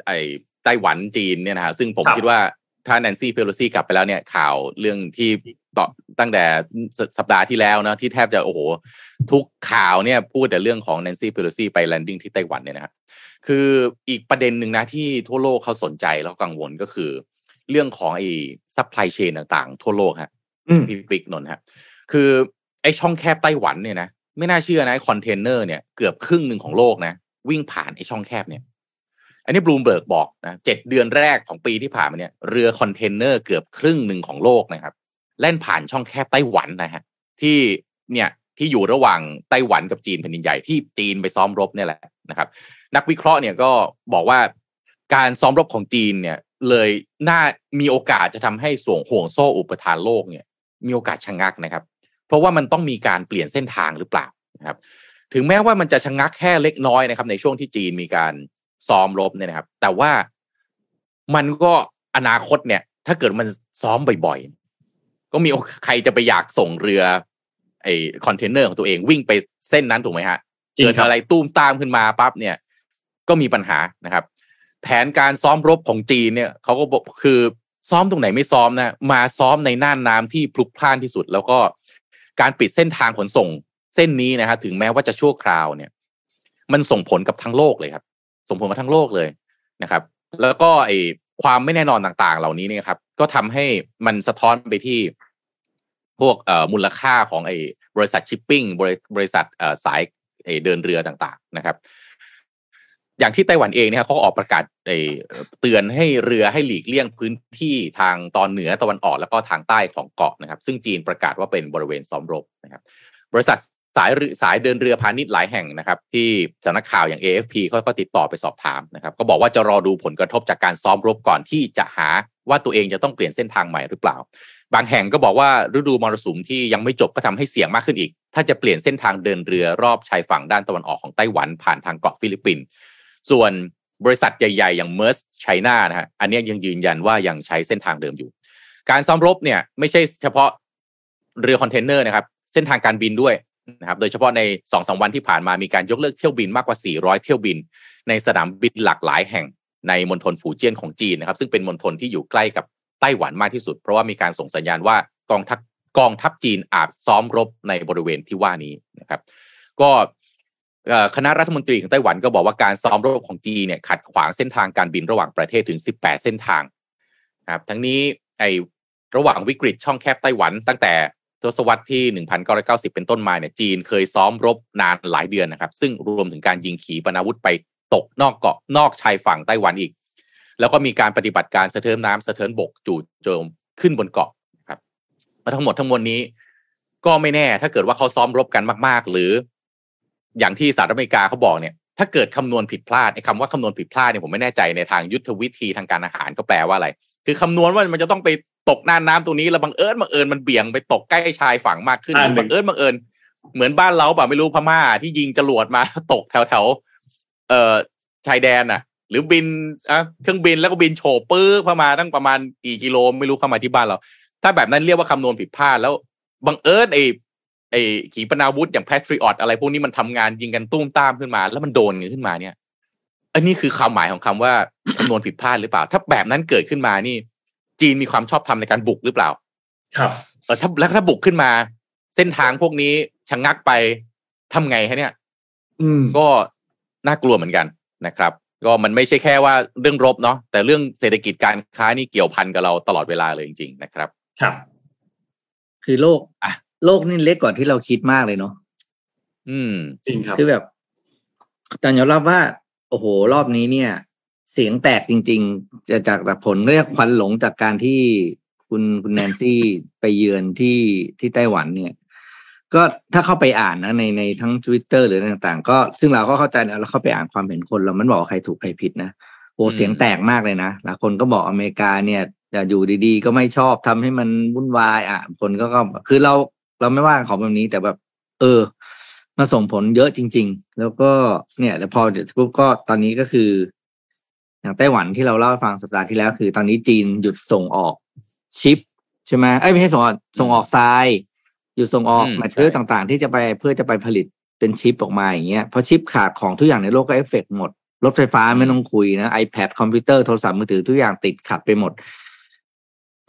ไอ้ไต้หวันจีนเนี่ยนะฮะซึ่งผมครับคิดว่า ถ้าแนนซี่เพโลซี่กลับไปแล้วเนี่ยข่าวเรื่องที่ต่อตั้งแต่สสัปดาห์ที่แล้วนะที่แทบจะโอ้โห ทุกข่าวเนี่ยพูดแต่เรื่องของแนนซี่เพโลซี่ไป landing ที่ไต้หวันเนี่ยนะฮะคืออีกประเด็นหนึ่งนะที่ทั่วโลกเขาสนใจแล้วกังวลก็คือ เรื่องของไอ้ supply chain ต่างๆ ทั่วโลกฮะอืมพี่ปิ๊กนนท์ฮะคือไอ้ช่องแคบไต้หวันเนี่ยนะไม่น่าเชื่อนะคอนเทนเนอร์เนี่ยเกือบครึ่งหนึ่งของโลกนะ วิ่งผ่านไอ้ช่องแคบเนี่ย อันนี้บลูมเบิร์กบอกนะเจ็ดเดือนแรกของปีที่ผ่านมาเนี่ยเรือคอนเทนเนอร์เกือบครึ่งหนึ่งของโลกนะครับแล่นผ่านช่องแคบไต้หวันนะฮะที่เนี่ยที่อยู่ระหว่างไต้หวันกับจีนแผ่นดินใหญ่ที่จีนไปซ้อมรบเนี่ยแหละนะครับ นักวิเคราะห์เนี่ยก็บอกว่าการซ้อมรบของจีนเนี่ยเลยน่ามีโอกาสจะทำให้ส่วงห่วงโซ่อุปทานโลกเนี่ย มีโอกาสชะงักนะครับ เพราะว่ามันต้องมีการเปลี่ยนเส้นทางหรือเปล่านะครับ ถึงแม้ว่ามันจะชะงักแค่เล็กน้อยนะครับ ในช่วงที่จีนมีการ ซ้อมรบเนี่ยนะครับ แต่ว่ามันก็อนาคตเนี่ย ถ้าเกิดมันซ้อมบ่อยๆ ก็มีโอกาสใครจะไปอยากส่งเรือ ไอ้คอนเทนเนอร์ของตัวเองวิ่งไปเส้นนั้นถูกไหมฮะจริงเกิดครับอะไรตุ้มตามขึ้นมาปั๊บเนี่ย ก็มีปัญหานะครับ แผนการซ้อมรบของจีนเนี่ยเขาก็บอกคือซ้อมตรงไหนไม่ซ้อมนะมาซ้อมในน่านน้ำที่พลุกพล่านที่สุด แล้วก็การปิดเส้นทางขนส่งเส้นนี้นะฮะถึงแม้ว่าจะชั่วคราวเนี่ย มันส่งผลกับทั้งโลกเลยครับ ส่งผลมาทั้งโลกเลยนะครับ แล้วก็ไอความไม่แน่นอนต่างๆ เหล่านี้เนี่ยครับ ก็ทำให้มันสะท้อนไปที่พวกเอ่อมูลค่าของไอ้บริษัทชิปปิ้งบริบริษัทเอ่อสายเดินเรือต่างๆนะครับ อย่างที่ไต้หวันเองเนี่ยเขาออกประกาศไอ้เตือนให้เรือให้หลีกเลี่ยงพื้นที่ทางตอนเหนือตะวันออกแล้วก็ทางใต้ของเกาะนะครับ ซึ่งจีนประกาศว่าเป็นบริเวณซ้อมรบนะครับ บริษัท สายเรือสายเดินเรือพาณิชย์หลายแห่งนะครับ ที่สำนักข่าวอย่าง AFP เขาก็ติดต่อไปสอบถามนะครับ ก็บอกว่าจะรอดูผลกระทบจากการซ้อมรบก่อนที่จะหาว่าตัวเองจะต้องเปลี่ยนเส้นทางใหม่หรือเปล่า บางแห่งก็บอกว่าฤดูมรสุมที่ยังไม่จบก็ทำให้เสี่ยงมากขึ้นอีก ถ้าจะเปลี่ยนเส้นทางเดินเรือรอบชายฝั่งด้านตะวันออกของไต้หวันผ่านทางเกาะฟิลิปปินส์ส่วนบริษัทใหญ่ ๆ อย่างเมอร์สก์ไชน่านะฮะอันนี้ยังยืนยันว่ายังใช้เส้นทางเดิมอยู่ การซ้อมรบเนี่ยไม่ใช่เฉพาะเรือคอนเทนเนอร์นะครับเส้นทางการบินด้วย นะครับโดยเฉพาะในสองสามวันที่ผ่านมามีการยกเลิกเที่ยวบินมากกว่า 400 เที่ยวบิน ในสนามบินหลากหลายแห่งในมณฑลฝูเจี้ยนของจีนนะครับซึ่งเป็นมณฑลที่อยู่ใกล้กับไต้หวันมากที่สุด เพราะว่ามีการส่งสัญญาณว่ากองทัพกองทัพจีนอาจซ้อมรบในบริเวณที่ว่านี้นะครับ ก็คณะรัฐมนตรีของไต้หวันก็บอกว่าการซ้อมรบของจีนเนี่ยขัดขวางเส้นทางการบินระหว่างประเทศถึง 18 เส้นทางนะครับทั้งนี้ไอ้ระหว่างวิกฤตช่องแคบไต้หวันตั้งแต่ ทศวรรษที่ 1990 เป็นต้นมาเนี่ยจีนเคยซ้อมรบนานหลายเดือนนะครับ ซึ่งรวมถึงการยิงขีปนาวุธไปตกนอกเกาะนอกชายฝั่งไต้หวันอีก แล้วก็มีการปฏิบัติการสะเทินน้ำสะเทินบกจู่โจมขึ้นบนเกาะครับทั้งหมดทั้งมวลนี้ ก็ไม่แน่ ถ้าเกิดว่าเขาซ้อมรบกันมาก ๆ หรือ อย่างที่สหรัฐอเมริกาเขาบอกเนี่ย ถ้าเกิดคำนวณผิดพลาดไอ้คำว่าคำนวณผิดพลาดเนี่ยผมไม่แน่ใจในทางยุทธวิธีทางการอาหารก็แปลว่าอะไร คือคำนวณว่ามันจะต้องไป ตกน่านน้ำตรงนี้แล้วบังเอิญบังเอิญมันเบี่ยงไปตกใกล้ชายฝั่งมากขึ้นอ่าบังเอิญบังเอิญเหมือนบ้านเราเปล่าไม่รู้พม่าที่ยิงจรวดมาตกแถวแถวๆเอ่อชายแดนน่ะ หรือบินอะเครื่องบินแล้วก็บินโฉบปื้อเข้ามาตั้งประมาณกี่กิโลไม่รู้เข้ามาที่บ้านเรา ถ้าแบบนั้นเรียกว่าคำนวณผิดพลาดแล้วบังเอิญไอ้ไอ้ขีปนาวุธอย่างแพทริออตอะไรพวกนี้มันทำงานยิงกันตุ้มตามขึ้นมา แล้วมันโดนกันขึ้นมาเนี่ยอันนี้คือความหมายของคำว่าคำนวณผิดพลาดหรือเปล่า ถ้าแบบนั้นเกิดขึ้นมานี่ จีนมีความชอบธรรมในการบุกหรือเปล่า ครับเออถ้าแล้วถ้าบุกขึ้นมา เส้นทางพวกนี้ชะงักไปทำไงฮะเนี่ย อืมก็น่ากลัวเหมือนกันนะครับ ก็มันไม่ใช่แค่ว่าเรื่องรบเนาะแต่เรื่องเศรษฐกิจการค้านี่เกี่ยวพันกับเราตลอดเวลาเลยจริง ๆ นะครับ ครับ คือโลกอะโลกนี่เล็กกว่าที่เราคิดมากเลยเนาะอืม จริงครับ คือแบบแต่ยอมรับว่า โอ้โห รอบนี้เนี่ย เสียงแตกจริง ๆ จะจากผลเรียกควันหลงจากการที่คุณคุณแนนซี่ไปเยือนที่ที่ไต้หวันเนี่ย ก็ถ้าเข้าไปอ่านนะในในทั้ง Twitter หรือต่างๆ ก็ซึ่งเราก็เข้าใจนะเราเข้าไปอ่านความเห็นคนเรามันบอกใครถูกใครผิดนะโอ้เสียงแตกมากเลยนะหลายคนก็บอกอเมริกาเนี่ยจะอยู่ดีๆ ก็ไม่ชอบทำให้มันวุ่นวายอะคนก็ก็คือเราเราไม่ว่าของแบบนี้แต่แบบ เออมันส่งผลเยอะจริง ๆ แล้วก็เนี่ย แล้วพอเดี๋ยวปุ๊บก็ตอนนี้ก็คือ อย่างไต้หวันที่เราเล่าให้ฟังสัปดาห์ที่แล้ว คือ ตอนนี้จีนหยุดส่งออกชิปใช่ไหมเอ้ยไม่ใช่ส่งออกส่งออกทรายหยุดส่งออกอืม material ต่างๆ ที่จะไปเพื่อจะไปผลิตเป็นชิปออกมาอย่างเงี้ยพอชิปขาดของทุกอย่างในโลกก็เอฟเฟกต์หมด รถไฟฟ้าไม่ต้องคุยนะ iPad คอมพิวเตอร์โทรศัพท์มือถือทุกอย่างติดขัดไปหมด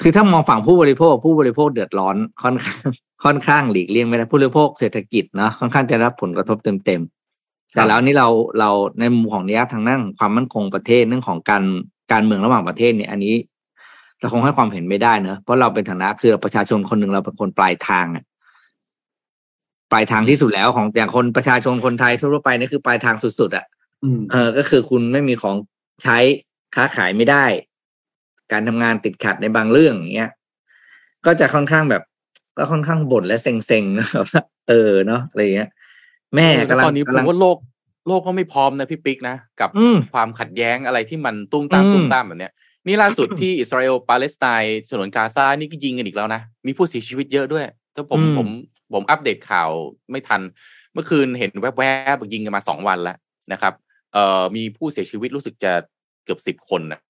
คือถ้ามองฝั่งผู้บริโภค ผู้บริโภคเดือดร้อนค่อนข้างค่อนข้างหลีกเลี่ยงไม่ได้ผู้บริโภคเศรษฐกิจเนาะค่อนข้างจะรับผลกระทบเต็มๆ แต่แล้วนี่เราเราในมุมของนิยทางนั่งความมั่นคงประเทศเรื่องของการการเมืองระหว่างประเทศเนี่ยอันนี้ เราคงให้ความเห็นไม่ได้เนอะเพราะเราเป็นฐานะคือประชาชนคนหนึ่งเราเป็นคนปลายทางอะปลายทางที่สุดแล้วของอย่างคนประชาชนคนไทยทั่วๆไปนี่คือปลายทางสุดๆอะอืมเออ ก็คือคุณไม่มีของใช้ค้าขายไม่ได้ การทำงานติดขัดในบางเรื่องอย่างเงี้ยก็จะค่อนข้างแบบ ก็ค่อนข้างบ่นและเซ็งๆนะแบบว่าเออเนาะอะไรอย่างเงี้ย แม่เออกำลังตอนนี้ผกำลัมงว่าโลกโลกก็ไม่พร้อมนะพี่ปิ๊กนะ กับอืมความขัดแย้งอะไรที่มันตุ้มตามอืมตุ้มตามแบบเนี้ย นี่ล่าสุดที่อิสราเอลปาเลสไตน์ฉนวนกาซานี่ก็ยิงกันอีกแล้วนะ มีผู้เสียชีวิตเยอะด้วย ถ้าผมผมผมอัปเดตข่าวไม่ทัน เมื่อคืนเห็นแวบๆยิงกันมาสองวันแล้วนะครับเอ่อมีผู้เสียชีวิตรู้สึกจะเกือบสิบคนนะ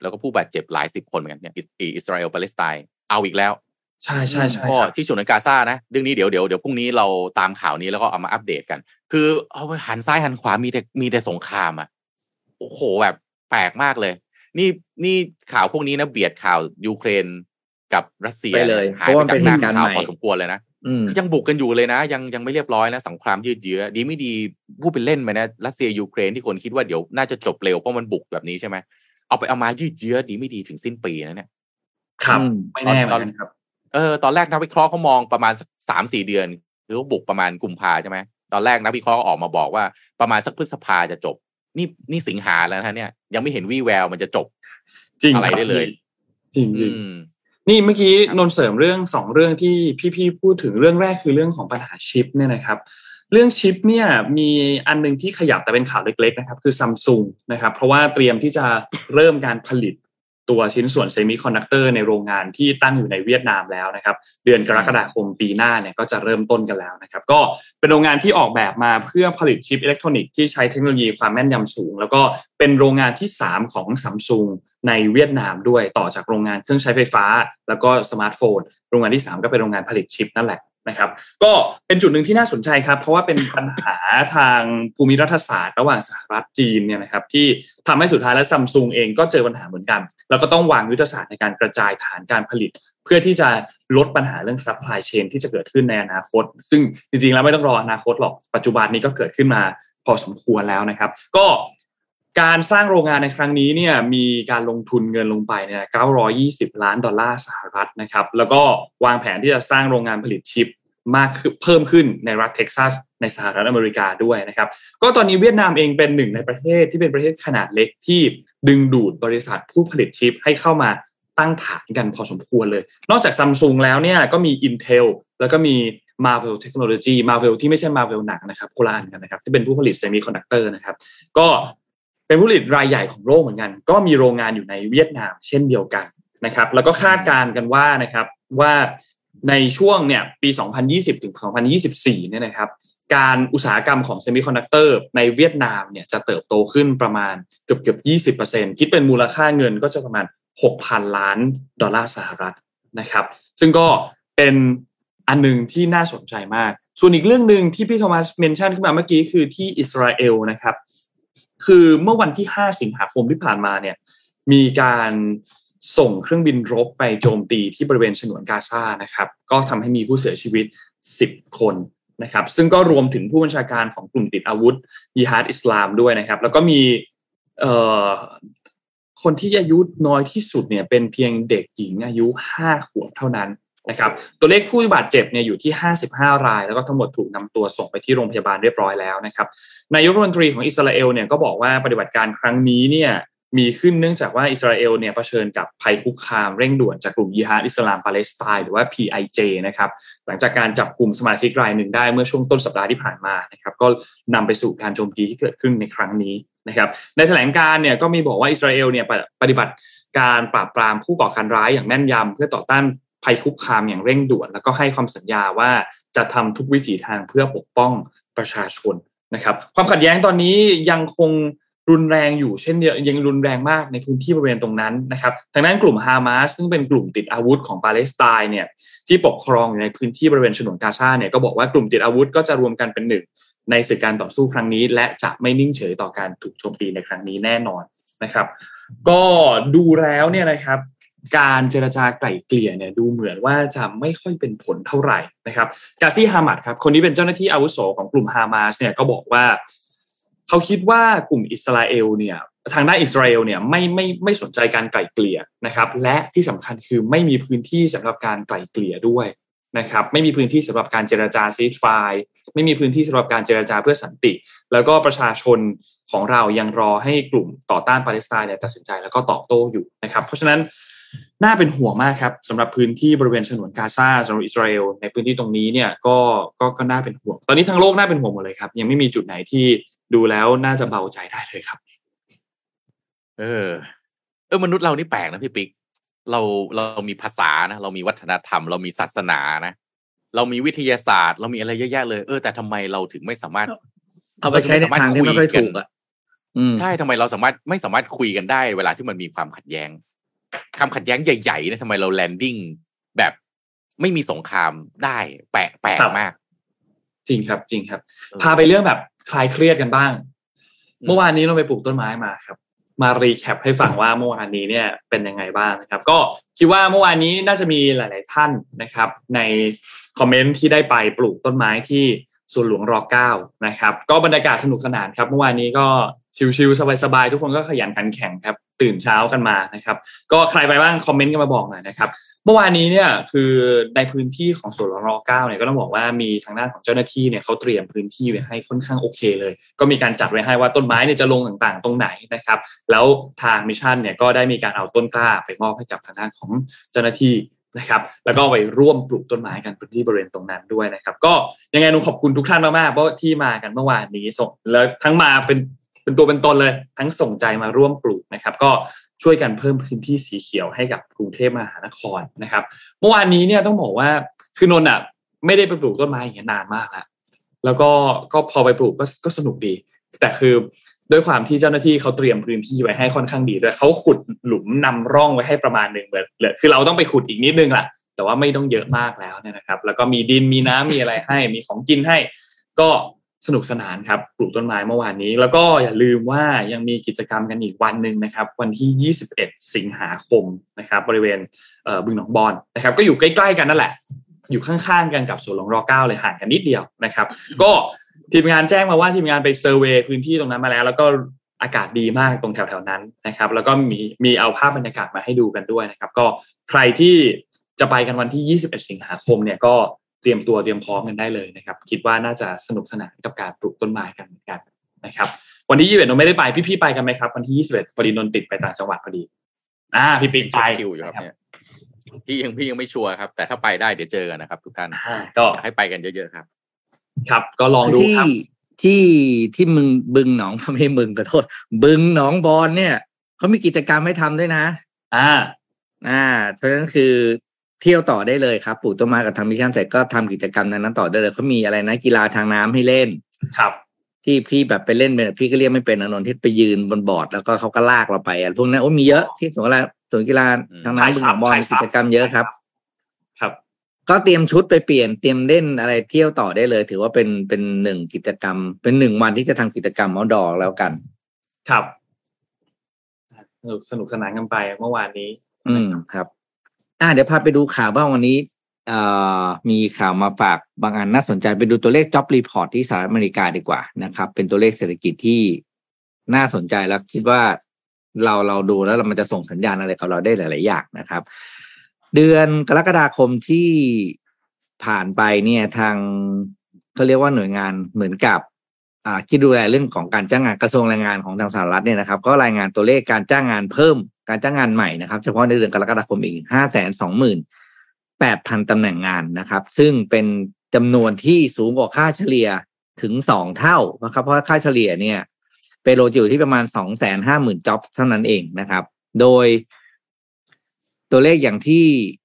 แล้วก็ผู้บาดเจ็บหลายสิบคนเหมือนกันเนี่ยอิอิอิสราเอลปาเลสไตน์เอาอีกแล้ว ใช่ใช่ใช่ก็ครับที่ฉนวนกาซานะเรื่องนี้เดี๋ยวเดี๋ยวเดี๋ยวพรุ่งนี้เราตามข่าวนี้แล้วก็เอามาอัปเดตกัน คือเอาหันซ้ายหันขวามีแต่มีแต่สงครามอะโอ้โหแบบแปลกมากเลย นี่นี่ข่าวพวกนี้นะเบียดข่าวยูเครนกับรัสเซียไปเลยหายเพราะไปว่าจาเป็กนหน้าเหตุการณ์ข่าวใหม่พอสมควรเลยนะอืมยังบุกกันอยู่เลยนะ ยังยังไม่เรียบร้อยนะสงครามยืดเยื้อดีไม่ดีพูดเป็นเล่นไปนะรัสเซียยูเครนที่คนคิดว่าเดี๋ยวน่าจะจบเร็วเพราะมันบุกแบบนี้ใช่ไหมเอาไปเอามายืดเยื้อดีไม่ดีถึงสิ้นปีนะเนี่ยครับอืมไม่แน่เหมือนกันครับ เออตอนแรกนักวิเคราะห์เขามองประมาณสักสามสี่เดือนหรือว่าบุกประมาณกุมภาใช่ไหมตอนแรกนักวิเคราะห์ก็ออกมาบอกว่าประมาณสักพฤษภาจะจบ นี่นี่สิงหาแล้วนะเนี่ย ยังไม่เห็นวี่แววมันจะจบ จริงอะไรคบได้เลย จริงจริงอืมนี่เมื่อกี้ครับนนท์เสริมเรื่องสองเรื่องที่พี่ๆพูดถึงเรื่องแรกคือเรื่องของปัญหาชิปเนี่ยนะครับ เรื่องชิปเนี่ยมีอันหนึงที่ขยับแต่เป็นข่าวเล็ก ๆ นะครับ คือซัมซุงนะครับ เพราะว่าเตรียมที่จะเริ่มการผลิต ตัวชิ้นส่วนเซมิคอนดักเตอร์ในโรงงานที่ตั้งอยู่ในเวียดนามแล้วนะครับ เดือนกรกฎาคมปีหน้าเนี่ยก็จะเริ่มต้นกันแล้วนะครับ ก็เป็นโรงงานที่ออกแบบมาเพื่อผลิตชิปอิเล็กทรอนิกส์ที่ใช้เทคโนโลยีความแม่นยำสูง แล้วก็เป็นโรงงานที่ 3 ของซัมซุงในเวียดนามด้วยต่อจากโรงงานเครื่องใช้ไฟฟ้า แล้วก็สมาร์ทโฟน โรงงานที่ 3 ก็เป็นโรงงานผลิตชิปนั่นแหละ นะครับ ก็เป็นจุดหนึ่งที่น่าสนใจครับ เพราะว่าเป็นปัญหาทางภูมิรัฐศาสตร์ ระหว่างสหรัฐจีนเนี่ยนะครับ ที่ทำให้สุดท้ายแล้วซัมซุงเองก็เจอปัญหาเหมือนกัน แล้วก็ต้องวางยุทธศาสตร์ในการกระจายฐานการผลิต เพื่อที่จะลดปัญหาเรื่อง supply chain ที่จะเกิดขึ้นในอนาคต ซึ่งจริงๆแล้วไม่ต้องรออนาคตหรอกปัจจุบันนี้ก็เกิดขึ้นมาพอสมควรแล้วนะครับ ก็ การสร้างโรงงานในครั้งนี้เนี่ยมีการลงทุนเงินลงไปเนี่ย920 ล้านดอลลาร์สหรัฐนะครับ แล้วก็วางแผนที่จะสร้างโรงงานผลิตชิปมากเพิ่มขึ้นในรัฐเท็กซัสในสหรัฐอเมริกาด้วยนะครับ ก็ตอนนี้เวียดนามเองเป็นหนึ่งในประเทศที่เป็นประเทศขนาดเล็กที่ดึงดูดบริษัทผู้ผลิตชิปให้เข้ามาตั้งฐานกันพอสมควรเลย นอกจากซัมซุงแล้วเนี่ยก็มี Intel แล้วก็มี Marvell Technology Marvell ที่ไม่ใช่ Marvel หนังนะครับคนละอันกันนะครับ ที่เป็นผู้ผลิตเซมิคอนดักเตอร์นะครับ ก็ เป็นผู้ผลิตรายใหญ่ของโลกเหมือนกัน ก็มีโรงงานอยู่ในเวียดนามเช่นเดียวกันนะครับ แล้วก็คาดการณ์กันว่านะครับว่าในช่วงเนี่ยปี 2020 ถึง 2024 เนี่ยนะครับ การอุตสาหกรรมของเซมิคอนดักเตอร์ในเวียดนามเนี่ยจะเติบโตขึ้นประมาณเกือบเกือบ20%คิดเป็นมูลค่าเงินก็จะประมาณ 6,000 ล้านดอลลาร์สหรัฐนะครับ ซึ่งก็เป็นอันหนึงที่น่าสนใจมาก ส่วนอีกเรื่องหนึ่งที่พี่โทมัสเมนชั่นขึ้นมาเมื่อกี้คือที่อิสราเอลนะครับ คือเมื่อวันที่ 5 สิงหาคมที่ผ่านมาเนี่ยมีการส่งเครื่องบินรบไปโจมตีที่บริเวณฉนวนกาซานะครับก็ทำให้มีผู้เสียชีวิต 10 คนนะครับซึ่งก็รวมถึงผู้บัญชาการของกลุ่มติดอาวุธยิฮาดอิสลามด้วยนะครับ แล้วก็มีคนที่อายุน้อยที่สุดเนี่ยเป็นเพียงเด็กหญิงอายุห้าขวบเท่านั้น นะครับตัวเลขผู้บาดเจ็บเนี่ยอยู่ที่ 55 ราย แล้วก็ทั้งหมดถูกนำตัวส่งไปที่โรงพยาบาลเรียบร้อยแล้วนะครับนายกรัฐมนตรีของอิสราเอลเนี่ยก็บอกว่าปฏิบัติการครั้งนี้เนี่ยมีขึ้นเนื่องจากว่าอิสราเอลเนี่ยเผชิญกับภัยคุกคามเร่งด่วนจากกลุ่มยิฮาดอิสลามปาเลสไตน์หรือว่า PIJ นะครับหลังจากการจับกลุ่มสมาชิกรายหนึ่งได้เมื่อช่วงต้นสัปดาห์ที่ผ่านมานะครับก็นำไปสู่การโจมตีที่เกิดขึ้นในครั้งนี้นะครับในแถลงการเนี่ยก็มีบอกว่าอิสราเอลเนี่ยปฏิบัติการปราบปรามผู้ก่อการร้ายอย่างแม่นยำเพื่อต่อต้าน ภัยคุกคามอย่างเร่งด่วน แล้วก็ให้ความสัญญาว่าจะทำทุกวิถีทางเพื่อปกป้องประชาชนนะครับ ความขัดแย้งตอนนี้ยังคงรุนแรงอยู่เช่นเดียวยังรุนแรงมากในพื้นที่บริเวณตรงนั้นนะครับทางด้านกลุ่มฮามาสซึ่งเป็นกลุ่มติดอาวุธของปาเลสไตน์เนี่ยที่ปกครองอยู่ในพื้นที่บริเวณฉนวนกาซาเนี่ยก็บอกว่ากลุ่มติดอาวุธก็จะรวมกันเป็นหนึ่งในศึกการต่อสู้ครั้งนี้ และจะไม่นิ่งเฉยต่อการถูกโจมตีในครั้งนี้แน่นอนนะครับ ก็ดูแล้วเนี่ยนะครับ การเจรจาไกล่เกลี่ยเนี่ยดูเหมือนว่าจะไม่ค่อยเป็นผลเท่าไหร่นะครับกาซีฮามัดครับคนนี้เป็นเจ้าหน้าที่อาวุโสของกลุ่มฮามาสเนี่ยก็บอกว่า เขาคิดว่ากลุ่มอิสราเอลเนี่ยทางด้านอิสราเอลเนี่ยไม่ไม่ไม่สนใจการไกล่เกลี่ยนะครับ และที่สำคัญคือไม่มีพื้นที่สำหรับการไกล่เกลี่ยด้วยนะครับ ไม่มีพื้นที่สำหรับการเจรจาซีดไฟไม่มีพื้นที่สำหรับการเจรจาเพื่อสันติ แล้วก็ประชาชนของเรายังรอให้กลุ่มต่อต้านปาเลสไตน์เนี่ยตัดสินใจแล้วก็ตอบโต้อยู่นะครับ เพราะฉะนั้น น่าเป็นห่วงมากครับสำหรับพื้นที่บริเวณฉนวนกาซาสำหรับอิสราเอลในพื้นที่ตรงนี้เนี่ยก็ก็ก็น่าเป็นห่วง ตอนนี้ทั้งโลกน่าเป็นห่วงหมดเลยครับ ยังไม่มีจุดไหนที่ดูแล้วน่าจะเบาใจได้เลยครับ เออ เออมนุษย์เรานี่แปลกนะพี่ปิ๊กเราเรามีภาษานะเรามีวัฒนธรรม เรามีศาสนานะเรามีวิทยาศาสตร์ เรามีอะไรเยอะแยะเลย เออแต่ทำไมเราถึงไม่สามารถ เอาไปใช้ในทางที่ไม่ค่อยถูกอะใช่ทำไมเราสามารถไม่สามารถคุยกันได้ เวลาที่มันมีความขัดแย้ง ความขัดแย้งใหญ่ๆนะทำไมเรา landing แบบไม่มีสงครามได้แปลกแปลกมาก จริงครับ จริงครับ พาไปเรื่องแบบคลายเครียดกันบ้าง เมื่อวานนี้เราไปปลูกต้นไม้มาครับ มา recap ให้ฟังว่าเมื่อวานนี้เนี่ยเป็นยังไงบ้างนะครับ ก็คิดว่าเมื่อวานนี้น่าจะมีหลาย ๆ ท่านนะครับ ในคอมเมนต์ที่ได้ไปปลูกต้นไม้ที่ส่วนหลวงรอเก้านะครับ ก็บรรยากาศสนุกสนานครับ เมื่อวานนี้ก็ชิลๆสบายๆทุกคนก็ขยันขันแข็งครับ ตื่นเช้ากันมานะครับก็ใครไปบ้างคอมเมนต์กันมาบอกหน่อยนะครับเมื่อวานนี้เนี่ยคือในพื้นที่ของสวนรอเก้าเนี่ยก็ต้องบอกว่ามีทางด้านของเจ้าหน้าที่เนี่ยเขาเตรียมพื้นที่ไว้ให้ค่อนข้างโอเคเลย ก็มีการจัดไว้ให้ว่าต้นไม้เนี่ยจะลงต่างๆ ตรงไหนนะครับแล้วทางมิชชั่นเนี่ยก็ได้มีการเอาต้นกล้าไปมอบให้กับทางด้านของเจ้าหน้าที่นะครับแล้วก็ไปร่วมปลูกต้นไม้กันพื้นที่บริเวณตรงนั้นด้วยนะครับ ก็ยังไงนุขอบคุณทุกท่านมากๆเพราะที่มากันเมื่อวานนี้ส่งแล้วทั้งมาเป็น เป็นตัวเป็นตนเลย ทั้งส่งใจมาร่วมปลูกนะครับ ก็ช่วยกันเพิ่มพื้นที่สีเขียวให้กับกรุงเทพมหานครนะครับ เมื่อวานนี้เนี่ยต้องบอกว่าคือนนท์อะไม่ได้ไปปลูกต้นไม้อย่างนี้นานมากแล้วแล้วก็ก็พอไปปลูกก็ก็สนุกดี แต่คือด้วยความที่เจ้าหน้าที่เขาเตรียมพื้นที่ไว้ให้ค่อนข้างดีด้วยเขาขุดหลุมนำร่องไว้ให้ประมาณหนึ่งเลยคือเราต้องไปขุดอีกนิดนึงแหละแต่ว่าไม่ต้องเยอะมากแล้วเนี่ยนะครับ แล้วก็มีดินมีน้ำมีอะไรให้ มีของกินให้ ก็ สนุกสนานครับปลูกต้นไม้เมื่อวานนี้ แล้วก็อย่าลืมว่ายังมีกิจกรรมกันอีกวันหนึ่งนะครับ วันที่ 21 สิงหาคมนะครับ บริเวณบึงหนองบอนนะครับ ก็อยู่ใกล้ๆกันนั่นแหละ อยู่ข้างๆกันกับสวนหลวงรอเก้าเลยห่างกันนิดเดียวนะครับ ก็ทีมงานแจ้งมาว่าทีมงานไปเซอร์เวยพื้นที่ตรงนั้นมาแล้ว แล้วก็อากาศดีมากตรงแถวๆนั้นนะครับ แล้วก็มีมีเอาภาพบรรยากาศมาให้ดูกันด้วยนะครับ ก็ใครที่จะไปกันวันที่ 21 สิงหาคมเนี่ยก็ ตรียมตัวเตรียมพร้อมกันได้เลยนะครับ คิดว่าน่าจะสนุกสนานกับการปลูกต้นไม้กันเหมือนกันนะครับ วันที่21นนไม่ได้ไปพี่ๆไปกันไหมครับ วันที่21พอดีนนติดไปต่างจังหวัดพอดี อ่า พี่ปิ๊กไปอยู่ครับเนี่ยพี่ยังพี่ยังไม่ชัวร์ครับ แต่ถ้าไปได้เดี๋ยวเจอกันนะครับ ทุกท่านก็ให้ไปกันเยอะๆครับ ครับ ก็ลองดูครับที่ที่มึงบึงหนองไม่ให้มึงขอโทษ บึงหนองบอนเนี่ยเขามีกิจกรรมให้ทำด้วยนะ อ่า อ่า เพราะฉะนั้นคือ เที่ยวต่อได้เลยครับปลูกต้นไม้กับทำ mission เสร็จก็ทำกิจกรรมนั้นต่อได้เลยเขามีอะไรนะกีฬาทางน้ำให้เล่นครับ ที่พี่แบบไปเล่นเป็นพี่ก็เรียกไม่เป็นอนนท์ที่ไปยืนบนบอร์ดแล้วก็เขาก็ลากเราไปอะพวกนั้นโอ้มีเยอะที่สวนกีฬาสวนกีฬาทางน้ำบึงบอลกิจกรรมเยอะครับ ครับ ก็เตรียมชุดไปเปลี่ยนเตรียมเล่นอะไรเที่ยวต่อได้เลย ถือว่าเป็นเป็นหนึ่งกิจกรรม เป็นหนึ่งวันที่จะทำกิจกรรมเอาดอกแล้วกัน ครับสนุกสนุกสนานกันไปเมื่อวานนี้ อืมครับ อ่าเดี๋ยวพาไปดูข่าวบ้างวันนี้อ่มีข่าวมาฝากบางอันน่าสนใจไปดูตัวเลข job report ที่สหรัฐอเมริกาดีกว่านะครับ เป็นตัวเลขเศรษฐกิจที่น่าสนใจแล้วคิดว่าเราเราดูแล้วมันจะส่งสัญญาณอะไรกับเราได้หลาย ๆ อย่างนะครับ เดือนกรกฎาคมที่ผ่านไปเนี่ยทางเขาเรียกว่าหน่วยงานเหมือนกับ อ่าที่ดูแลเรื่องของการจ้างงานกระทรวงแรงงานของทางสหรัฐเนี่ยนะครับ ก็รายงานตัวเลขการจ้างงานเพิ่มการจ้างงานใหม่นะครับ เฉพาะในเดือนกรกฎาคมอีกห้าแสนสองหมื่นแปดพันตำแหน่งงานนะครับ ซึ่งเป็นจำนวนที่สูงกว่าค่าเฉลี่ยถึงสองเท่านะครับ เพราะค่าเฉลี่ยเนี่ย payroll อยู่ที่ประมาณสองแสนห้าหมื่น job เท่านั้นเองนะครับ โดย ตัวเลขอย่างที่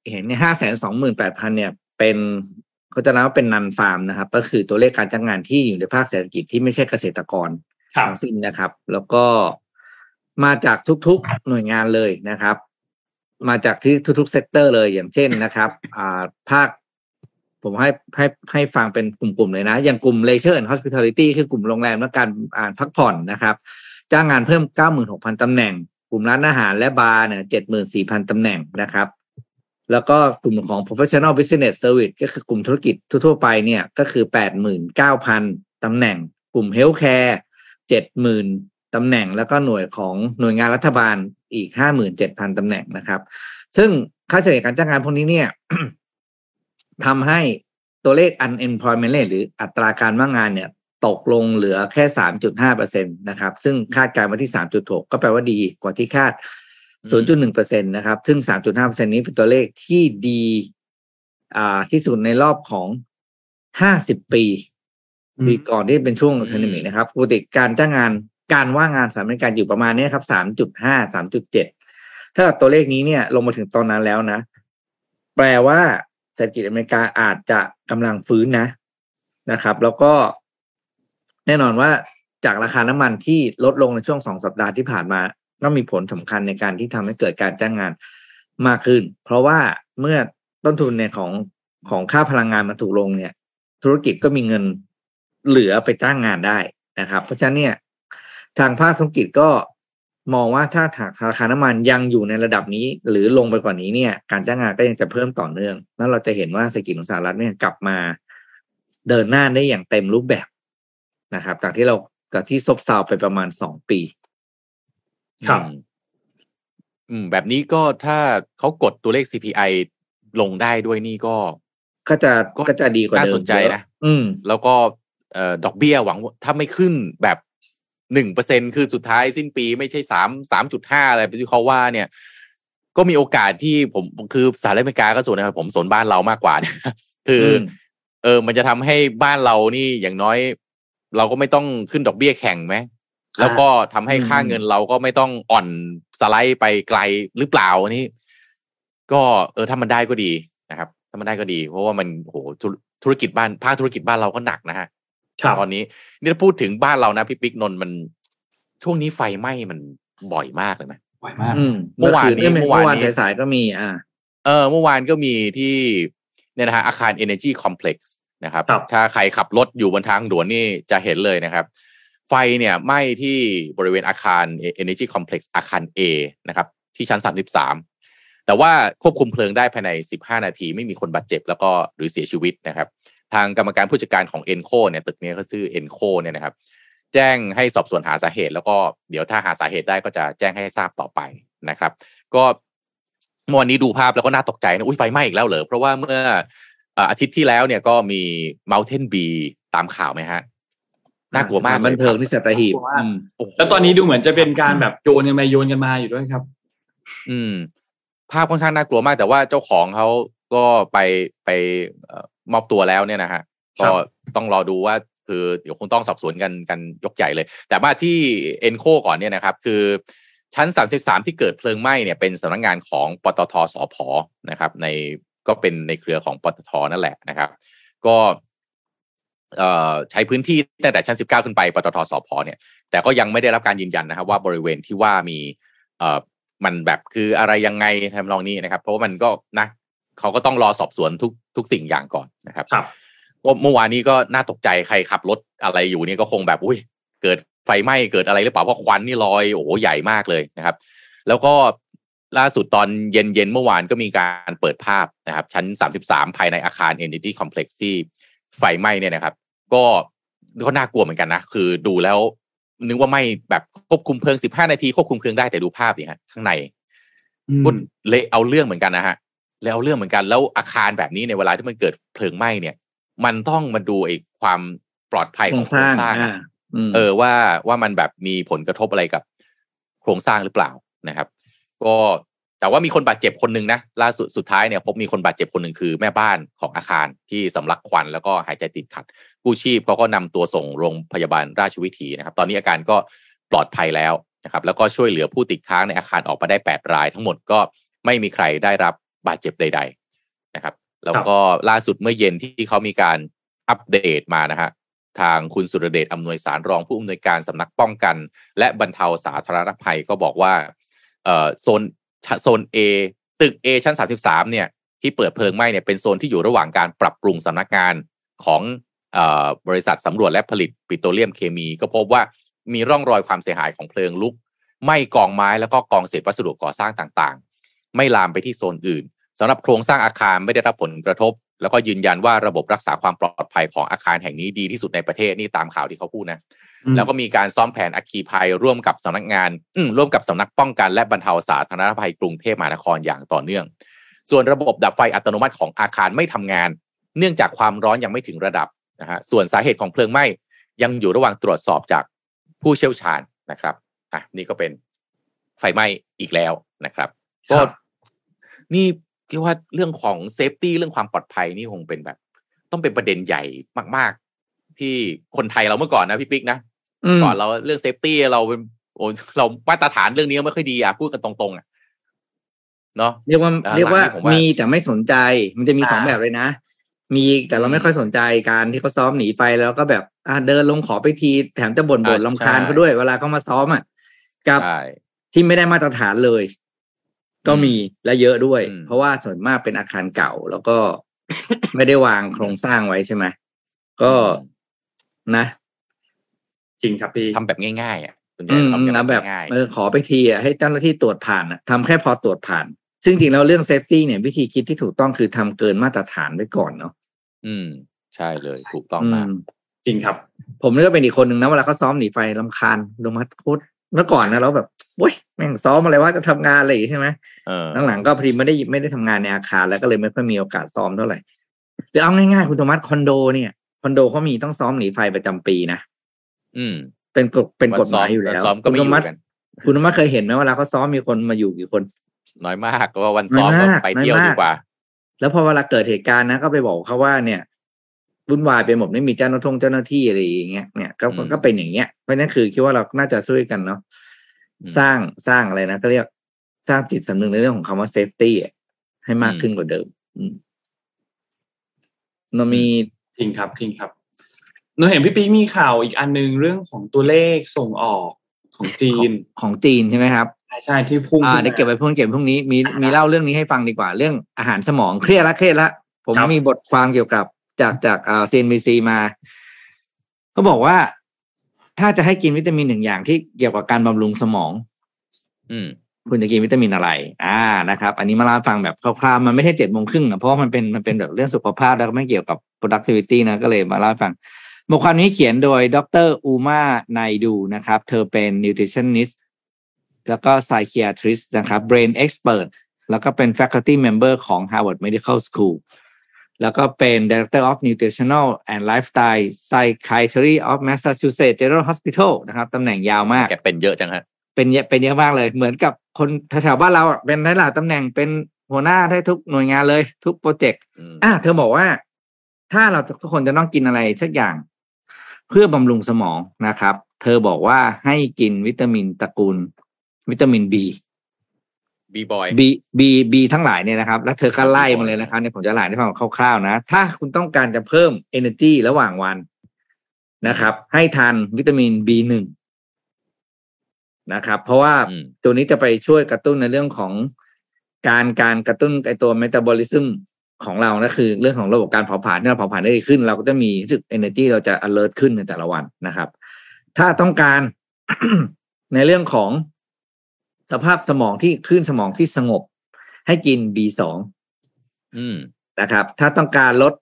เห็นเนี่ยห้าแสนสองหมื่นแปดพันเนี่ย เป็น เขาจะนับว่าเป็น nonfarm นะครับ ก็คือตัวเลขการจ้างงานที่อยู่ในภาคเศรษฐกิจที่ไม่ใช่เกษตรกรครับทั้งสิ้นนะครับ แล้วก็มาจากทุกๆหน่วยงานเลยนะครับ มาจากที่ทุกๆ sector เลยอย่างเช่นนะครับ อ่าภาค ผมให้ให้ให้ฟังเป็นกลุ่มๆเลยนะ อย่างกลุ่ม leisure and hospitality คือกลุ่มโรงแรมและการอ่านพักผ่อนนะครับ จ้างงานเพิ่ม 96,000ตำแหน่ง กลุ่มร้านอาหารและบาร์เนี่ย 74,000ตำแหน่งนะครับ แล้วก็กลุ่มของ professional business service ก็คือกลุ่มธุรกิจทั่วไปเนี่ยก็คือ 89,000ตำแหน่ง กลุ่ม healthcare 70,000ตำแหน่ง แล้วก็หน่วยของหน่วยงานรัฐบาลอีก 57,000ตำแหน่งนะครับ ซึ่งค่าเฉลี่ยการจ้างงานพวกนี้เนี่ยทำให้ตัวเลข unemployment rate หรืออัตราการว่างงานเนี่ยตกลงเหลือแค่ 3.5เปอร์เซ็นตนะครับ ซึ่งคาดการณ์ไว้ที่ 3.6 ก็แปลว่าดีกว่าที่คาด 0.1เปอร์เซ็นตนะครับ ซึ่ง 3.5เปอร์เซ็นนี้เป็นตัวเลขที่ดีอ่าที่สุดในรอบของ 50 ปีอืมปีก่อนที่เป็นช่วงอืมเทอร์นิมินะครับปกติการจ้างงานการว่างงานสถานการณ์อยู่ประมาณเนี้ยครับ 3.5 3.7 ถ้าตัวเลขนี้เนี่ยลงมาถึงตอนนั้นแล้วนะ แปลว่าเศรษฐกิจอเมริกาอาจจะกำลังฟื้นนะนะครับ แล้วก็แน่นอนว่าจากราคาน้ำมันที่ลดลงในช่วงสองสัปดาห์ที่ผ่านมา ก็มีผลสำคัญในการที่ทำให้เกิดการจ้างงานมากขึ้น เพราะว่าเมื่อต้นทุนเนี่ยของของค่าพลังงานมันถูกลงเนี่ย ธุรกิจก็มีเงินเหลือไปจ้างงานได้นะครับ เพราะฉะนั้นเนี่ยทางภาคธุรกิจก็มองว่าถ้าราคาน้ำมันยังอยู่ในระดับนี้ หรือลงไปกว่านี้เนี่ย การจ้างงานก็ยังจะเพิ่มต่อเนื่อง แล้วเราจะเห็นว่าเศรษฐกิจของสหรัฐเนี่ยกลับมาเดินหน้าได้อย่างเต็มรูปแบบนะครับจากที่เราจากที่ซบเซาไปประมาณสองปี ครับอืมอืม แบบนี้ก็ถ้าเขากดตัวเลข CPI ลงได้ด้วยนี่ก็ ก็จะก็ก็จะดีกว่าเดิมน่าสนใจนะเยออืม แล้วก็เอ่อดอกเบี้ยหวังว่าถ้าไม่ขึ้นแบบหนึ่งเปอร์เซ็นคือสุดท้ายสิ้นปีไม่ใช่สามสามจุดห้าอะไรที่เขาว่าเนี่ย ก็มีโอกาสที่ผมคือสหรัฐอเมริกาก็ส่วนนะครับผมสนบ้านเรามากกว่าเนี่ยคืออมเออ มันจะทำให้บ้านเรานี่อย่างน้อย เราก็ไม่ต้องขึ้นดอกเบี้ยแข่งไหม แล้วก็ทำให้ค่าเงินเราก็ไม่ต้องอ่อนสไลด์ไปไกลหรือเปล่านี่ ก็เออถ้ามันได้ก็ดีนะครับถ้ามันได้ก็ดี เพราะว่ามันโหธุรธุรกิจบ้านภาคธุรกิจบ้านเราก็หนักนะฮะครับตอนนี้นี่ถ้าพูดถึงบ้านเรานะพี่ปิ๊กนนท์มันช่วงนี้ไฟไหม้มันบ่อยมากเลยนะบ่อยมากอืมเมื่อวานนี้เมื่เมื่ออวานวานนี้สายๆก็มี อ่า เออ เมื่อวานก็มีที่เนี่ยนะฮะอาคาร Energy Complex นะครับครับถ้าใครขับรถอยู่บนทางด่วนนี่จะเห็นเลยนะครับ ไฟเนี่ยไหม้ที่บริเวณอาคาร Energy Complex อาคาร A นะครับ ที่ชั้น 33 แต่ว่าควบคุมเพลิงได้ภายใน 15 นาที ไม่มีคนบาดเจ็บแล้วก็หรือเสียชีวิตนะครับ ทางกรรมการผู้จัดการของ Enco เนี่ยตึกนี้เขาชื่อ Enco เนี่ยนะครับ แจ้งให้สอบสวนหาสาเหตุ แล้วก็เดี๋ยวถ้าหาสาเหตุได้ก็จะแจ้งให้ทราบต่อไปนะครับ ก็เมื่อวันนี้ดูภาพแล้วก็น่าตกใจนะอุ้ยไฟไหม้อีกแล้วเหรอเพราะว่าเมื่อเอ่ออาทิตย์ที่แล้วเนี่ยก็มี Mountain Bee ตามข่าวไหมฮะ น่ากลัวมากสถนบันเทิงที่สัตหีบน่ากลัวมากอืมโอ้โหแล้วตอนนี้ดูเหมือนจะเป็นการแบบโยนกันไปโยนกันมาอยู่ด้วยครับ อืม ภาพค่อนข้างน่ากลัวมาก แต่ว่าเจ้าของเขาก็ไปไปเอ่อมอบตัวแล้วเนี่ยนะฮะครัก็บต้องรอดูว่าคือเดี๋ยวคงต้องสอบสวนกันกันยกใหญ่เลย แต่ว่าที่เอ็นโคก่อนเนี่ยนะครับ คือชั้น 33 ที่เกิดเพลิงไหม้เนี่ยเป็นสำนักงานของปตทสพนะครับ ในก็เป็นในเครือของปตทนั่นแหละนะครับ ก็เอ่อ ใช้พื้นที่ตั้งแต่ชั้น 19 ขึ้นไปปตทสพเนี่ย แต่ก็ยังไม่ได้รับการยืนยันนะครับว่าบริเวณที่ว่ามีเอ่อมันแบบคืออะไรยังไงทำนองนี้นะครับ เพราะว่ามันก็นะเขาก็ต้องรอสอบสวนทุกทุกสิ่งอย่างก่อนนะครับครับก็เมื่อวานนี้ก็น่าตกใจใครขับรถอะไรอยู่นี่ก็คงแบบอุ้ยเกิดไฟไหม้เกิดอะไรหรือเปล่าเพราะควันนี่ลอยโอ้โหใหญ่มากเลยนะครับ แล้วก็ล่าสุดตอนเย็นเย็นๆเมื่อวานก็มีการเปิดภาพนะครับ ชั้น 33 ภายในอาคาร Entity Complex ที่ ไฟไหม้เนี่ยนะครับ ก็ก็น่ากลัวเหมือนกันนะคือดูแล้ว นึกว่าไม่แบบควบคุมเพลิงสิบห้านาทีควบคุมเพลิงได้แต่ดูภาพดิฮะข้างในอืมก็เละเอาเรื่องเหมือนกันนะฮะเละเอาเรื่องเหมือนกันแล้วอาคารแบบนี้ในเวลาที่มันเกิดเพลิงไหม้เนี่ย มันต้องมาดูไอ้ความปลอดภัยโคขรองงโคสรงร้างสร้างอ่าอะอืมเออว่าว่ามันแบบมีผลกระทบอะไรกับโครงสร้างหรือเปล่านะครับ ก็ แต่ว่ามีคนบาดเจ็บคนหนึ่งนะล่าสุดสุดท้ายเนี่ยพบมีคนบาดเจ็บคนหนึ่งคือแม่บ้านของอาคารที่สำลักควันแล้วก็หายใจติดขัด กู้ชีพเขาก็นำตัวส่งโรงพยาบาลราชวิถีนะครับ ตอนนี้อาการก็ปลอดภัยแล้วนะครับแล้วก็ช่วยเหลือผู้ติดค้างในอาคารออกมาได้ 8 ราย ทั้งหมดก็ไม่มีใครได้รับบาดเจ็บใด ๆนะครับ แล้วก็ล่าสุดเมื่อเย็นที่เขามีการอัปเดตมานะฮะทางคุณสุรเดชอำนวยสารรองผู้อำนวยการสำนักป้องกัน และบรรเทาสาธารณภัยก็บอกว่าเออโซน โซน A ตึก A ชั้น 33 เนี่ย ที่เปิดเพลิงไหม้เนี่ยเป็นโซนที่อยู่ระหว่างการปรับปรุงสำนักงานของออบริษัทสำรวจและผลิตปิโตรเลียมเคมี ก็พบว่ามีร่องรอยความเสียหายของเพลิงลุกไหม้กองไม้แล้วก็กองเศษวัสดุก่อสร้างต่างๆ ไม่ลามไปที่โซนอื่นสำหรับโครงสร้างอาคารไม่ได้รับผลกระทบ แล้วก็ยืนยันว่าระบบรักษาความปลอดภัยของอาคารแห่งนี้ดีที่สุดในประเทศนี่ตามข่าวที่เขาพูดนะ แล้วก็มีการซ้อมแผนอัคคีภัยร่วมกับสำนักงานอืมร่วมกับสำนักป้องกันและบรรเทาสาธารณภัยกรุงเทพมหานครอย่างต่อเนื่อง ส่วนระบบดับไฟอัตโนมัติของอาคารไม่ทำงาน เนื่องจากความร้อนยังไม่ถึงระดับนะฮะส่วนสาเหตุของเพลิงไหม้ยังอยู่ระหว่างตรวจสอบจากผู้เชี่ยวชาญนะครับอะนี่ก็เป็นไฟไหม้อีกแล้วนะครับก็ครับนี่คิดว่าเรื่องของ safety เรื่องความปลอดภัยนี่คงเป็นแบบ ต้องเป็นประเด็นใหญ่มาก ๆ ที่คนไทยเราเมื่อก่อนนะพี่ปิ๊กนะอืม ก่อนเราเรื่อง safety เราเป็นโอ้เรามาตรฐานเรื่องนี้ไม่ค่อยดีอะพูดกันตรงๆอะเนาะเรียกว่าอ่าเรียกว่าหลังนี้ผมว่ามีแต่ไม่สนใจ มันจะมีอ่าสองแบบเลยนะ มีแต่เราไม่ค่อยสนใจการที่เขาซ้อมหนีไปแล้วก็แบบอ่าเดินลงขอไปทีแถมจะบ่นบ่นรำคาญเขาด้วย เวลาเขามาซ้อมอะกับใช่ที่ไม่ได้มาตรฐานเลย ก็มีและเยอะด้วยอืมเพราะว่าส่วนมากเป็นอาคารเก่าแล้วก็ไม่ได้วางโครงสร้างไว้ใช่ไหมก็นะ จริงครับพี่ทำแบบง่ายๆอะส่วนใหญ่อืมทำกันนะแบบง่ายเออขอไปทีอะให้เจ้าหน้าที่ตรวจผ่านอะทำแค่พอตรวจผ่าน ซึ่งจริงแล้วเรื่อง safety เนี่ยวิธีคิดที่ถูกต้องคือทำเกินมาตรฐานไว้ก่อนเนาะๆอืม ใช่เลยถูกต้องอืมากมจริงครับ ผมนี่ก็เป็นอีกคนหนึ่งนะเวลาเขาซ้อมหนีไฟลำคาญลงมาโคตรเมื่อก่อนนะเราแบบโว้ยแม่งซ้อมอะไรว่าจะทำงานอะไรอย่างงี้ใช่ไหมเออหลังๆก็พอดีไม่ได้ไม่ได้ทำงานในอาคารแล้วก็เลยไม่ค่อยมีโอกาสซ้อมเท่าไหร่หรือเอาง่ายๆคุณโทมัสคอนโดเนี่ยคอนโดเขามีต้องซ้อมหนีไฟประจำปีนะ อืม เป็นกฎเป็นกฎหมายวันซ้อมอยู่แล้ววันซ้อมก็ไม่คุณอยู่โทมัสกันคุณโทมัสเคยเห็นไหมเวลาเขาซ้อมมีคนมาอยู่กี่คน น้อยมากก็ว่าวันซ้อมน้ก็อยมากไปเที่ยวน้อยมากดีกว่า แล้วพอเวลาเกิดเหตุการณ์นะ ก็ไปบอกเขาว่าเนี่ยวุ่นวายไปหมดไม่มีเจ้าหน้าที่เจ้าหน้าที่อะไรอย่างเงี้ยเนี่ยก็อืมก็เป็นอย่างเงี้ยเพราะฉะนั้นคือคิดว่าเราน่าจะช่วยกันเนาะอืมสร้างสร้างอะไรนะก็เรียกสร้างจิตสำนึกในเรื่องของคำว่าเซฟตี้ให้มากขึ้นกว่าเดิมอืมเรามีจริงครับจริงครับห นูเห็นพี่ปิ๊กมีข่าวอีกอันนึงเรื่องของตัวเลขส่งออกของจีนของจีนใช่ไหมครับใช่ใช่ที่พุ่งอ่าขึ้นมาเดี๋ยวเก็บไว้พรุ่งนี้เก็บไว้พรุ่งนี้มีอ่ามีมีเล่าเรื่องนี้ให้ฟังดีกว่า เรื่องอาหารสมองเครียดละเครียดละผมครับมีบทความเกี่ยวกับจากจากอ่า CNBC มาเขาบอกว่าถ้าจะให้กินวิตามินหนึ่งอย่างที่เกี่ยวกับการบำรุงสมอง อืม คุณจะกินวิตามินอะไร อ่านะครับ อันนี้มาเล่าให้ฟังแบบคร่าวๆมันไม่ใช่เจ็ดโมงครึ่งนะเพราะว่ามันเป็นมันเป็นแบบเรื่องสุขภาพแล้วก็ไม่เกี่ยวกับ productivity นะก็เลยมาเล่าให้ฟัง บทความนี้เขียนโดยดรอูมาไนดูนะครับ เธอเป็น nutritionist แล้วก็ psychiatrist นะครับ brain expert แล้วก็เป็น faculty member ของ Harvard Medical School แล้วก็เป็น director of nutritional and lifestyle psychiatry of Massachusetts General Hospital นะครับตำแหน่งยาวมากแกเป็นเยอะจังฮะเป็นเยอะเป็นเยอะมากเลย เหมือนกับคนแถวๆบ้านเราอะเป็นได้หลายตำแหน่งเป็นหัวหน้าได้ทุกหน่วยงานเลย ทุกโปรเจกต์อืมอะเธอบอกว่า ถ้าเราทุกคนจะต้องกินอะไรสักอย่าง เพื่อบำรุงสมองนะครับ เธอบอกว่าให้กินวิตามินตระกูล วิตามิน B บีบอย B B B ทั้งหลายเนี่ยนะครับ แล้วเธอก็ไล่มาเลยนะครับเนี่ยผมจะไล่ให้ฟังคร่าวๆนะ ถ้าคุณต้องการจะเพิ่ม energy ระหว่างวันนะครับ ให้ทานวิตามิน B หนึ่งนะครับ เพราะว่าอืมตัวนี้จะไปช่วยกระตุ้นในเรื่องของการการกระตุ้นไอตัวเมตาบอลิซึม ของเรานะคือ เรื่องของระบบการเผาผลาญที่เราเผาผลาญได้ดีขึ้น เราก็จะมีรู้สึก energy เราจะ alert ขึ้นในแต่ละวันนะครับ ถ้าต้องการในเรื่องของสภาพสมองที่คลื่นสมองที่สงบ ให้กิน B2 อืมนะครับ ถ้าต้องการลด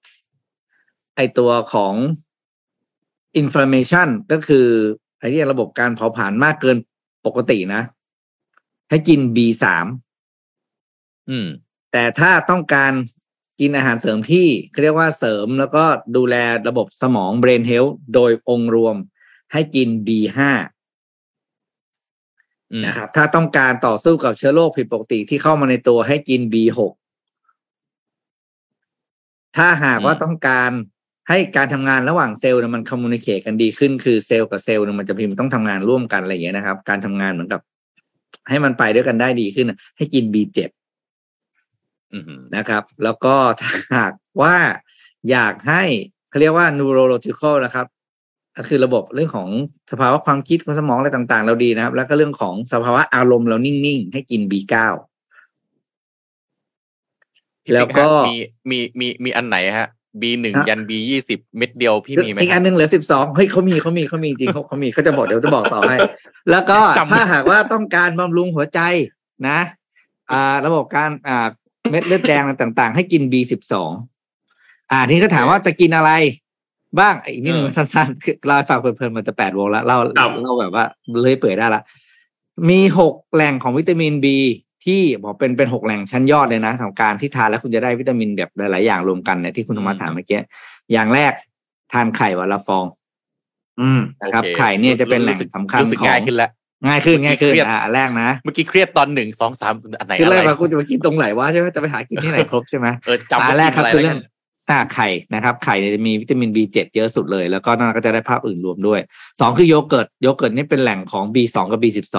ไอตัวของ inflammation ก็คือไอ้ที่ระบบการเผาผลาญมากเกินปกตินะ ให้กิน B สามอืม แต่ถ้าต้องการ กินอาหารเสริมที่เขาเรียกว่าเสริมแล้วก็ดูแลระบบสมอง brain health โดยองค์รวมให้กิน B ห้าอืมนะครับ ถ้าต้องการต่อสู้กับเชื้อโรคผิดปกติที่เข้ามาในตัวให้กิน B หกถ้าหากว่าต้องการให้การทำงานระหว่างเซลล์เนี่ยมันคอมมูนิเคชกันดีขึ้นคือเซลล์กับเซลล์เนี่ยมันจะพิมพ์ต้องทำงานร่วมกันอะไรอย่างเงี้ยนะครับ การทำงานเหมือนกับ ให้มันไปด้วยกันได้ดีขึ้นน่ะให้กิน B เจ็ดอืม นะครับ แล้วก็ถ้าหากว่าอยากให้เขาเรียกว่า neurological นะครับก็คือระบบเรื่องของสภาวะความคิดของสมองอะไรต่าง ๆ เราดีนะครับ แล้วก็เรื่องของสภาวะอารมณ์เรานิ่ง ๆ ให้กิน B9 พี่แล้วก็ปิ๊ฮะมีมีมีมีอันไหนฮะ B หนึ่งฮะยัน B ยี่สิบเม็ดเดียวพี่มีไหมอีกคอัรับนหนึ่งเหลือสิบสองเฮ้ยเขามีเขามีเขามีจริงเขาเขามีเขาจะบอกเดี๋ยวจะบอกต่อให้ แล้วก็จำถ้าหากว่าต้องการบำรุงหัวใจนะ อ่า ระบบการอ่า เม็ดเลือดแดงอะไรต่างๆ ให้กิน B สิบสองอ่าที่เขาถามว่าจะกินอะไร บ้างอีกนิดหนึ่งสั้นๆคือเราฝากเพลินๆมันจะแปดวงแล้วเราครับเราแบบว่าเลยเปื่อยได้ละ มีหกแหล่งของวิตามิน B ที่บอกเป็นเป็นหกแหล่งชั้นยอดเลยนะของการที่ทานแล้วคุณจะได้วิตามินแบบหลายๆอย่างรวมกันเนี่ยที่คุณธรรมะถามเมื่อกี้อย่างแรกทานไข่วันละฟอง อืมนะครับโอเไข่เนี่ยจะเป็นแหล่งรู้สึกสำคัญรู้สึกของ ง่ายขึ้นแล้วง่ายขึ้นง่ายขึ้นเครียดอ่าอันแรกนะเมื่อกี้เครียดตอนหนึ่งสองสามอันไหนคืออะแรไรกมาคุณจะไปกินตรงไหนวะใช่ไหมจะไปหากินที่ไหนครบใช่ไหมเออจำอันแรกครับว่าคือกินเรื่อะองไกันอ่าไข่นะครับ ไข่เนี่ยจะมีวิตามิน B7 เยอะสุดเลย แล้วก็นอกนั้นก็จะได้ภาพอื่นรวมด้วยสองคือโยเกิร์ตโยเกิร์ตนี่เป็นแหล่งของ B2 กับ B12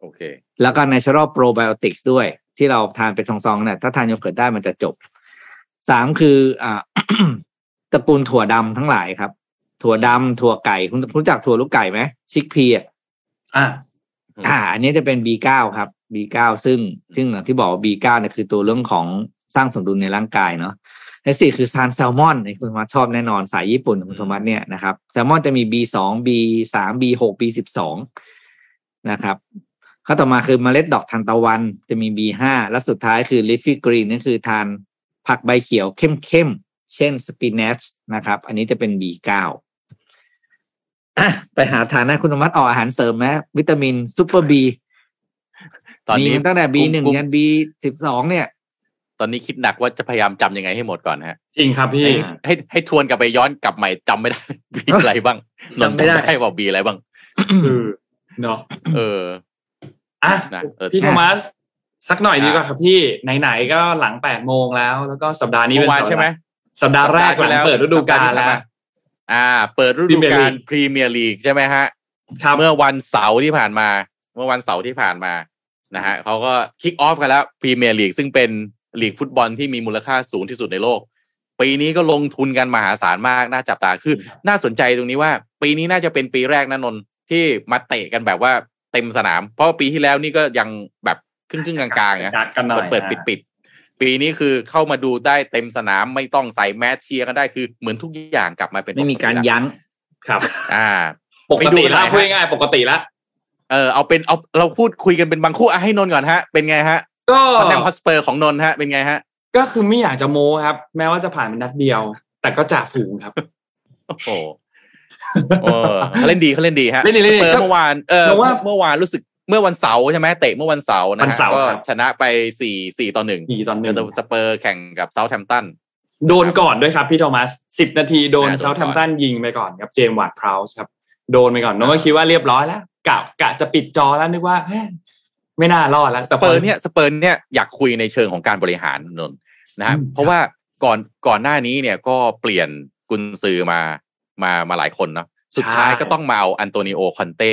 โอเค แล้วก็ natural probiotics ด้วย ที่เราทานเป็นซองๆเนี่ยถ้าทานโยเกิร์ตได้มันจะจบสามคืออ่าตระกูลถั่วดำทั้งหลายครับ ถั่วดำถั่วไก่คุณรู้จักถั่วลูกไก่ไหมชิกพีอะ อะมอ่า อันนี้จะเป็น B9 ครับ B9 ซึ่งซึ่งอย่างที่บอกว่า B9 เนี่ยคือตัวเรื่องของสร้างสมดุลในร่างกายเนาะและสี่คือทานแซลมอนในคุณธรรมะชอบแน่นอนสายญี่ปุ่นของคุณธรรมะเนี่ยนะครับแซลมอนจะมี B2 B3 B6 B12 นะครับข้อต่อมาคือเมล็ดดอกทานตะวันจะมี B5 และสุดท้ายคือ leafy green นั่นคือทานผักใบเขียวเข้มๆเช่นสปินัชนะครับ อันนี้จะเป็น B9 อะ ไปหาทานนะคุณธรรมะออกอาหารเสริมไหมวิตามินซูเปอร์บีตอนมีนี้มันตั้งแต่ B หนึ่งกุ้ยัน B สิบสองเนี่ย ตอนนี้คิดหนักว่าจะพยายามจำยังไงให้หมดก่อนฮะ จริงครับพี่ให้ให้ให้ทวนกลับไปย้อนกลับใหม่จำไม่ได้บีอะไรบ้างนนท์จำไม่ได้จำได้ว่าบีอะไรบ้างคือเนาะเอออะนะเออพี่โทมัสสักหน่อยดีกว่าครับพี่ไหนๆก็หลังแปดโมงแล้ว แล้วก็สัปดาห์นี้เป็นสัปดาห์เมื่อวานใช่ไหมสัปดาห์แรกหลังเปิดฤดูกาลแล้ว อ่า เปิดฤดู Premier กาล League พรีเมียร์ลีกใช่ไหมฮะครับเมื่อวันเสาร์ที่ผ่านมา เมื่อวันเสาร์ที่ผ่านมานะฮะเขาก็ kick off กันแล้วพรีเมียร์ลีกซึ่งเป็นลีกฟุตบอลที่มีมูลค่าสูงที่สุดในโลก ปีนี้ก็ลงทุนกันมหาศาลมาก น่าจับตาคือน่าสนใจตรงนี้ว่า ปีนี้น่าจะเป็นปีแรกนะนนท์ที่มาเตะกันแบบว่าเต็มสนาม เพราะว่าปีที่แล้วนี่ก็ยังแบบครึ่งครึ่งๆกลางๆนะกัดกันหน่อยเปิดปิดปิดๆ ปีนี้คือเข้ามาดูได้เต็มสนามไม่ต้องใส่แมสเชียร์กันได้คือเหมือนทุกอย่างกลับมาเป็นไม่มีการปติแล้วยั้งครับ อ่า ปกติไปดูกันหน่แล้อวยพูดง่ายๆปกติแล้วเออเอาเป็นเอาเราพูดคุยกันเป็นบางคู่อะให้นนท์ก่อนฮะ เป็นไงฮะ ก็คอนแทมฮอสเปอร์ของนนท์ฮะ เป็นไงฮะ ก็คือไม่อยากจะโม้ครับ แม้ว่าจะผ่านเป็นนัดเดียว แต่ก็จ่าฝูงครับโอ้โหเออเขาเล่นดีเขาเล่นดีฮะเล่นดีเล่นดีสเปอร์เมื่อวานเออเพราะว่าเมื่อวานรู้สึก เมื่อวันเสาร์ใช่ไหมเตะเมื่อวันเสาร์นะวันฮะเสาร์ก็ครับชนะไปสี่สี่ต่อหนึ่งสี่ต่อหนึ่งสเปอร์แข่งกับเซาท์แฮมป์ตันโดนก่อนด้วยครับพี่โทมัสสิบนาทีโดนอ่าโดนก่อนเซาท์แฮมป์ตันยิงไปก่อนครับเจมส์วาร์ดพราวส์ครับโดนไปก่อนน้องก็คิดว่าเรียบร้อยแล้วกะกะจะปิดจอแล้วนึกว่าเฮ้ยไม่น่ารอดแล้วสเปอร์เนี่ยสเปอร์เนี่ยอยากคุยในเชิงของการบริหารนนท์นะฮะอืมเพราะว่าก่อนก่อนหน้านี้เนี่ยก็เปลี่ยนกุนซือมามามาหลายคนเนาะสุดท้ายก็ต้องมาเอาอันโตนิโอคอนเต้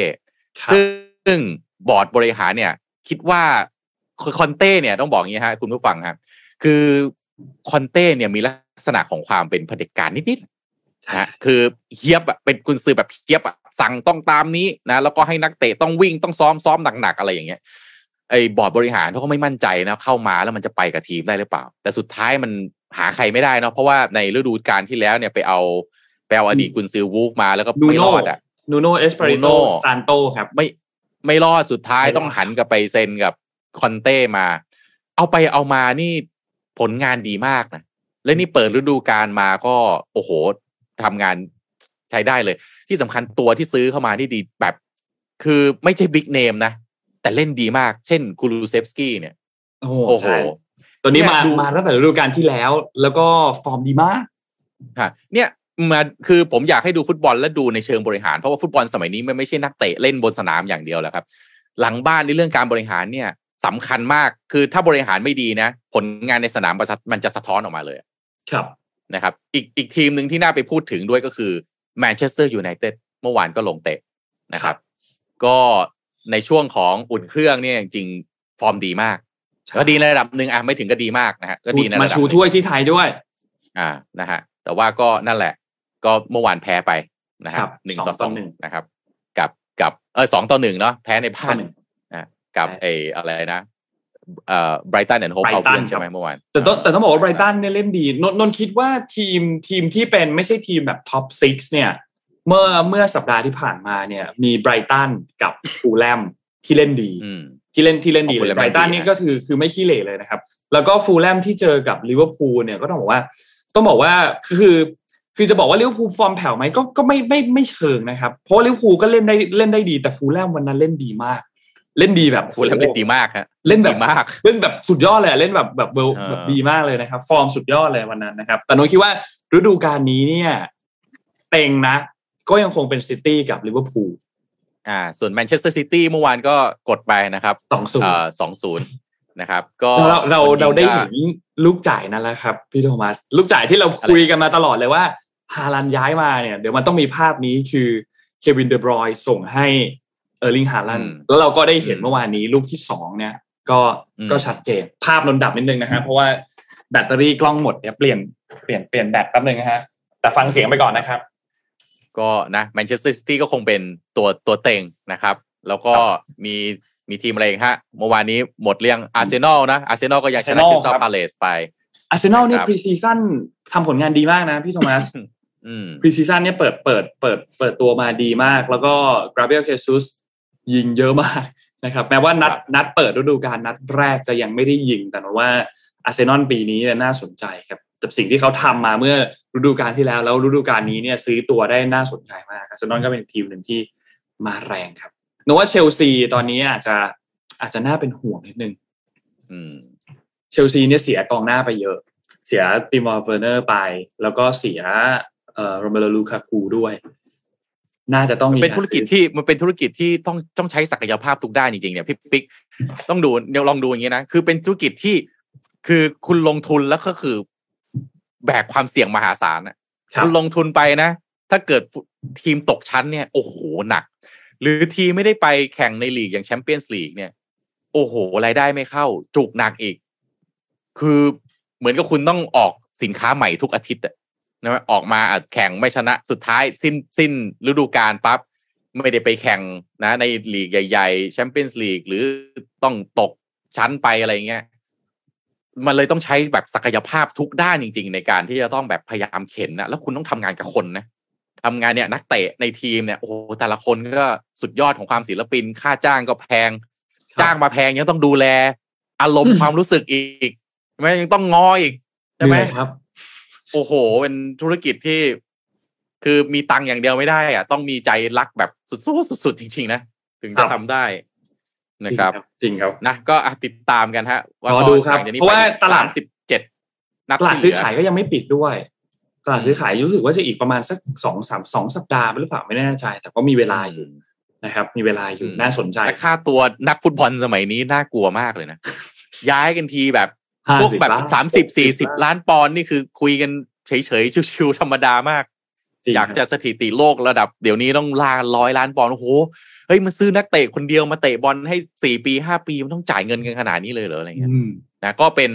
ครับซึ่ง บอร์ดบริหารเนี่ย คิดว่าคอนเต้เนี่ยต้องบอกอย่างนี้ฮะคุณผู้ฟังครับคือคอนเต้เนี่ยมีลักษณะของความเป็นเผด็จการนิดๆนะฮะคือเฮี้ยบอะเป็นกุนซือแบบเฮี้ยบอะสั่งต้องตามนี้นะแล้วก็ให้นักเตะต้องวิ่งต้องซ้อมซ้อมหนักๆอะไรอย่างเงี้ยไอ้บอร์ดบริหารเขาก็ไม่มั่นใจนะเข้ามาแล้วมันจะไปกับทีมได้หรือเปล่า แต่สุดท้ายมันหาใครไม่ได้เนาะเพราะว่าในฤดูกาลที่แล้วเนี่ยไปเอาไปเอาอดีตกุนซือวูล์ฟมาแล้วก็นูไม่รโน่อดอะนูโน่เอสปาริโต Nuno ซานโตครับไม่ ไม่รอดสุดท้ายไม่รอดต้องหันกลับไปเซ็นกับคอนเต้มา เอาไปเอามานี่ผลงานดีมากนะ และนี่เปิดฤดูกาลมาก็โอ้โหทำงานใช้ได้เลย ที่สำคัญตัวที่ซื้อเข้ามาที่ดีแบบ คือไม่ใช่ big name นะ แต่เล่นดีมาก เช่นคูลูเซฟสกี้เนี่ย โอ้โหโอ้โหใช่ตัวนี้มาเนี่ยดูมาตั้งแต่ฤดูกาลที่แล้ว แล้วก็ฟอร์มดีมากฮะเนี่ย มาคือผมอยากให้ดูฟุตบอลและดูในเชิงบริหาร เพราะว่าฟุตบอลสมัยนี้มันไม่ใช่นักเตะเล่นบนสนามอย่างเดียวแหละครับ หลังบ้านในเรื่องการบริหารเนี่ยสำคัญมากคือถ้าบริหารไม่ดีนะ ผลงานในสนามมันจะมันจะสะท้อนออกมาเลย ครับนะครับ อีกอีกทีมหนึ่งที่น่าไปพูดถึงด้วยก็คือแมนเชสเตอร์ยูไนเต็ดเมื่อวานก็ลงเตะนะครับ ก็ในช่วงของอุ่นเครื่องเนี่ยจริงๆฟอร์มดีมากก็ดีในระดับหนึ่งอะไม่ถึงก็ดีมากนะฮะก็ดีในระดับมาหนึ่งชูถ้วยที่ไทยด้วย อ่านะฮะแต่ว่าก็นั่นแหละ ก็เมื่อวานแพ้ไปนะคครัรับบหนึ่งสองต่อต่สอองหนึ่งนะครับ กับกับเออสองต่อหนึ่งเนาะแพ้ในบ้าต่อนหนึ่งนะกับแพ้ไออะไรนะเอ่อไบรตันแอนด์โฮปเอา Brighton ใช่ไหมเมื่อวานแต่ต้องแต่ต้องบอกว่าไบรตันเนี่ยเล่นดีนนนนท์คิดว่าทีมทีมที่เป็นไม่ใช่ทีมแบบ top six เนี่ยเมื่อเมื่อสัปดาห์ที่ผ่านมาเนี่ย มีไบรตันกับฟูลแลมที่เล่นดีอืมที่เล่นที่เล่นดีของเลย Fulham ไบรตันดีนะนี่ก็คือคือไม่ขี้เหร่เลยนะครับ แล้วก็ฟูลแลมที่เจอกับลิเวอร์พูลเนี่ยก็ต้องบอกว่าต้องบอกว่าคือ คือจะบอกว่าลิเวอร์พูลฟอร์มแผ่วไหมก็ก็ไม่ไม่ไม่เชิงนะครับ เพราะว่าลิเวอร์พูลก็เล่นได้เล่นได้ดีแต่ฟูลแลมวันนั้นเล่นดีมาก เล่นดีแบบฟูลแลมเล่นดีมากฮะเล่นแบบดีมากเล่นแบบสุดยอดเลยอะเล่นแบบแบบเวลเออแบบดีมากเลยนะครับ ฟอร์มสุดยอดเลยวันนั้นนะครับ แต่นนท์คิดว่าฤดูกาลนี้เนี่ยเต็งนะ ก็ยังคงเป็นซิตี้กับลิเวอร์พูลอ่า ส่วนแมนเชสเตอร์ซิตี้เมื่อวานก็กดไปนะครับสองศูนย์เอ่อสองศูนย์นะครับ ก็เราเราคนยิงเราได้ก็เห็นลูกจ่ายนั่นแหละครับ พี่โทมัส ลูกจ่ายที่เราคุยกันมาตลอดเลยว่า ฮาลันด์ย้ายมาเนี่ย เดี๋ยวมันต้องมีภาพนี้คือเควินเดอบรอยน์ส่งให้เออร์ลิงฮาลันอืมแล้วเราก็ได้เห็นอืมเมื่อวานนี้ลูกที่สองเนี่ย ก็อืมก็ชัดเจนภาพนนดับนิดนึงนะฮะเพราะว่าแบตเตอรี่กล้องหมดเดี๋ยวเปลี่ยนเปลี่ยนเปลี่ยนแบตแป๊บนึงนะฮะแต่ฟังเสียงไปก่อนนะครับ ก็นะแมนเชสเตอร์ซิตี้ก็คงเป็นตัวตัวเต็งนะครับ แล้วก็มีมีทีมอะไรอีกฮะเมื่อวานนี้หมดเรื่องอาร์เซนอลนะอาร์เซนอลก็ยังชนะ Arsenal คริสตัลครับพาเลสไปอาร์เซนอลนี่ครับ pre-season ทำผลงานดีมากนะพี่โทมัสอืม pre-season เนี่ยเปิดเปิดเปิดเปิดตัวมาดีมาก แล้วก็กาเบรียลเฌซุสยิงเยอะมากนะครับ แม้ว่านัดครับนัดเปิดฤดูกาลนัดแรกจะยังไม่ได้ยิง แต่ว่าอาร์เซนอลปีนี้เนี่ยน่าสนใจครับกับสิ่งที่เขาทำมาเมื่อฤดูกาลที่แล้ว แล้วฤดูกาลนี้เนี่ยซื้อตัวได้น่าสนใจมากอาร์เซนอลก็เป็นทีมหนึ่งที่มาแรงครับนึกว่าเชลซีตอนนี้อาจจะอาจจะน่าเป็นห่วงนิดนึงอืมเชลซีเนี่ยเสียกองหน้าไปเยอะ เสียติมอร์เฟอร์เนอร์ไป แล้วก็เสียเอ่อ โรเมลูลูกากูด้วย น่าจะต้องมีเป็นธุรกิจที่มันเป็นธุรกิจที่ต้องต้องใช้ศักยภาพทุกด้านจริงๆเนี่ยพี่ปิ๊กต้องดูเดี๋ยวลองดูอย่างนี้นะคือเป็นธุรกิจที่คือคุณลงทุนแล้วก็คือ แบกความเสี่ยงมหาศาลอะครับคุณลงทุนไปนะ ถ้าเกิดทีมตกชั้นเนี่ย โอ้โหหนัก หรือทีมไม่ได้ไปแข่งในลีกอย่างแชมเปี้ยนส์ลีกเนี่ย โอ้โหรายได้ไม่เข้า จุกหนักอีก คือเหมือนกับคุณต้องออกสินค้าใหม่ทุกอาทิตย์อะ นะออกมาอะแข่งไม่ชนะสุดท้ายสิ้นสิ้นฤดูกาลปั๊บไม่ได้ไปแข่งนะในลีกใหญ่ๆแชมเปี้ยนส์ลีกหรือต้องตกชั้นไปอะไรเงี้ยมันเลยต้องใช้แบบศักยภาพทุกด้านจริง ๆ ในการที่จะต้องแบบพยายามเข็นนะแล้วคุณต้องทำงานกับคนนะทำงานเนี่ยนักเตะในทีมเนี่ยโอ้โหแต่ละคนก็สุดยอดของความศิลปิน ค่าจ้างก็แพง จ้างมาแพงยังต้องดูแล อารมณ์ความรู้สึกอีกใช่ไหมยังต้องงออีกใช่ไหมเหนื่อยครับ โอ้โห เป็นธุรกิจที่ คือมีตังค์อย่างเดียวไม่ได้อะต้องมีใจรักแบบสุดๆสุดๆจริง ๆ นะ ถึงครัจะบทำได้นะครับ จริงครับนะก็อะติดตามกันฮะรอดูครับหลังจกนี้เพราะว่าตลาดสามสิบเจ็ดนัดตลาดที่ซื้อเหลืขายก็ยังไม่ปิดด้วยตลาดซื้อขายรู้สึกว่าจะอีกประมาณสักสองสามสองสัปดาห์หรือเปล่าไม่แน่ใจ แต่ก็มีเวลาอยู่นะครับ มีเวลาอยู่อืมน่าสนใจและค่าตัวนักฟุตบอลสมัยนี้น่ากลัวมากเลยนะย้ายกันทีแบบ พวก50แบบล้านสามสิบสี่สิบ60ล้านปอนด์นี่คือคุยกันเฉยๆชิวๆธรรมดามากจริงอยากครับจะสถิติโลกระดับ เดี๋ยวนี้ต้องล่าร้อยล้านปอนด์โอ้โหเฮ้ยมาซื้อนักเตะคนเดียวมาเตะบอลให้สี่ปีห้าปีมันต้องจ่ายเงินกันขนาดนี้เลยเหรออะไรเงี้ยอืมนะก็เป็น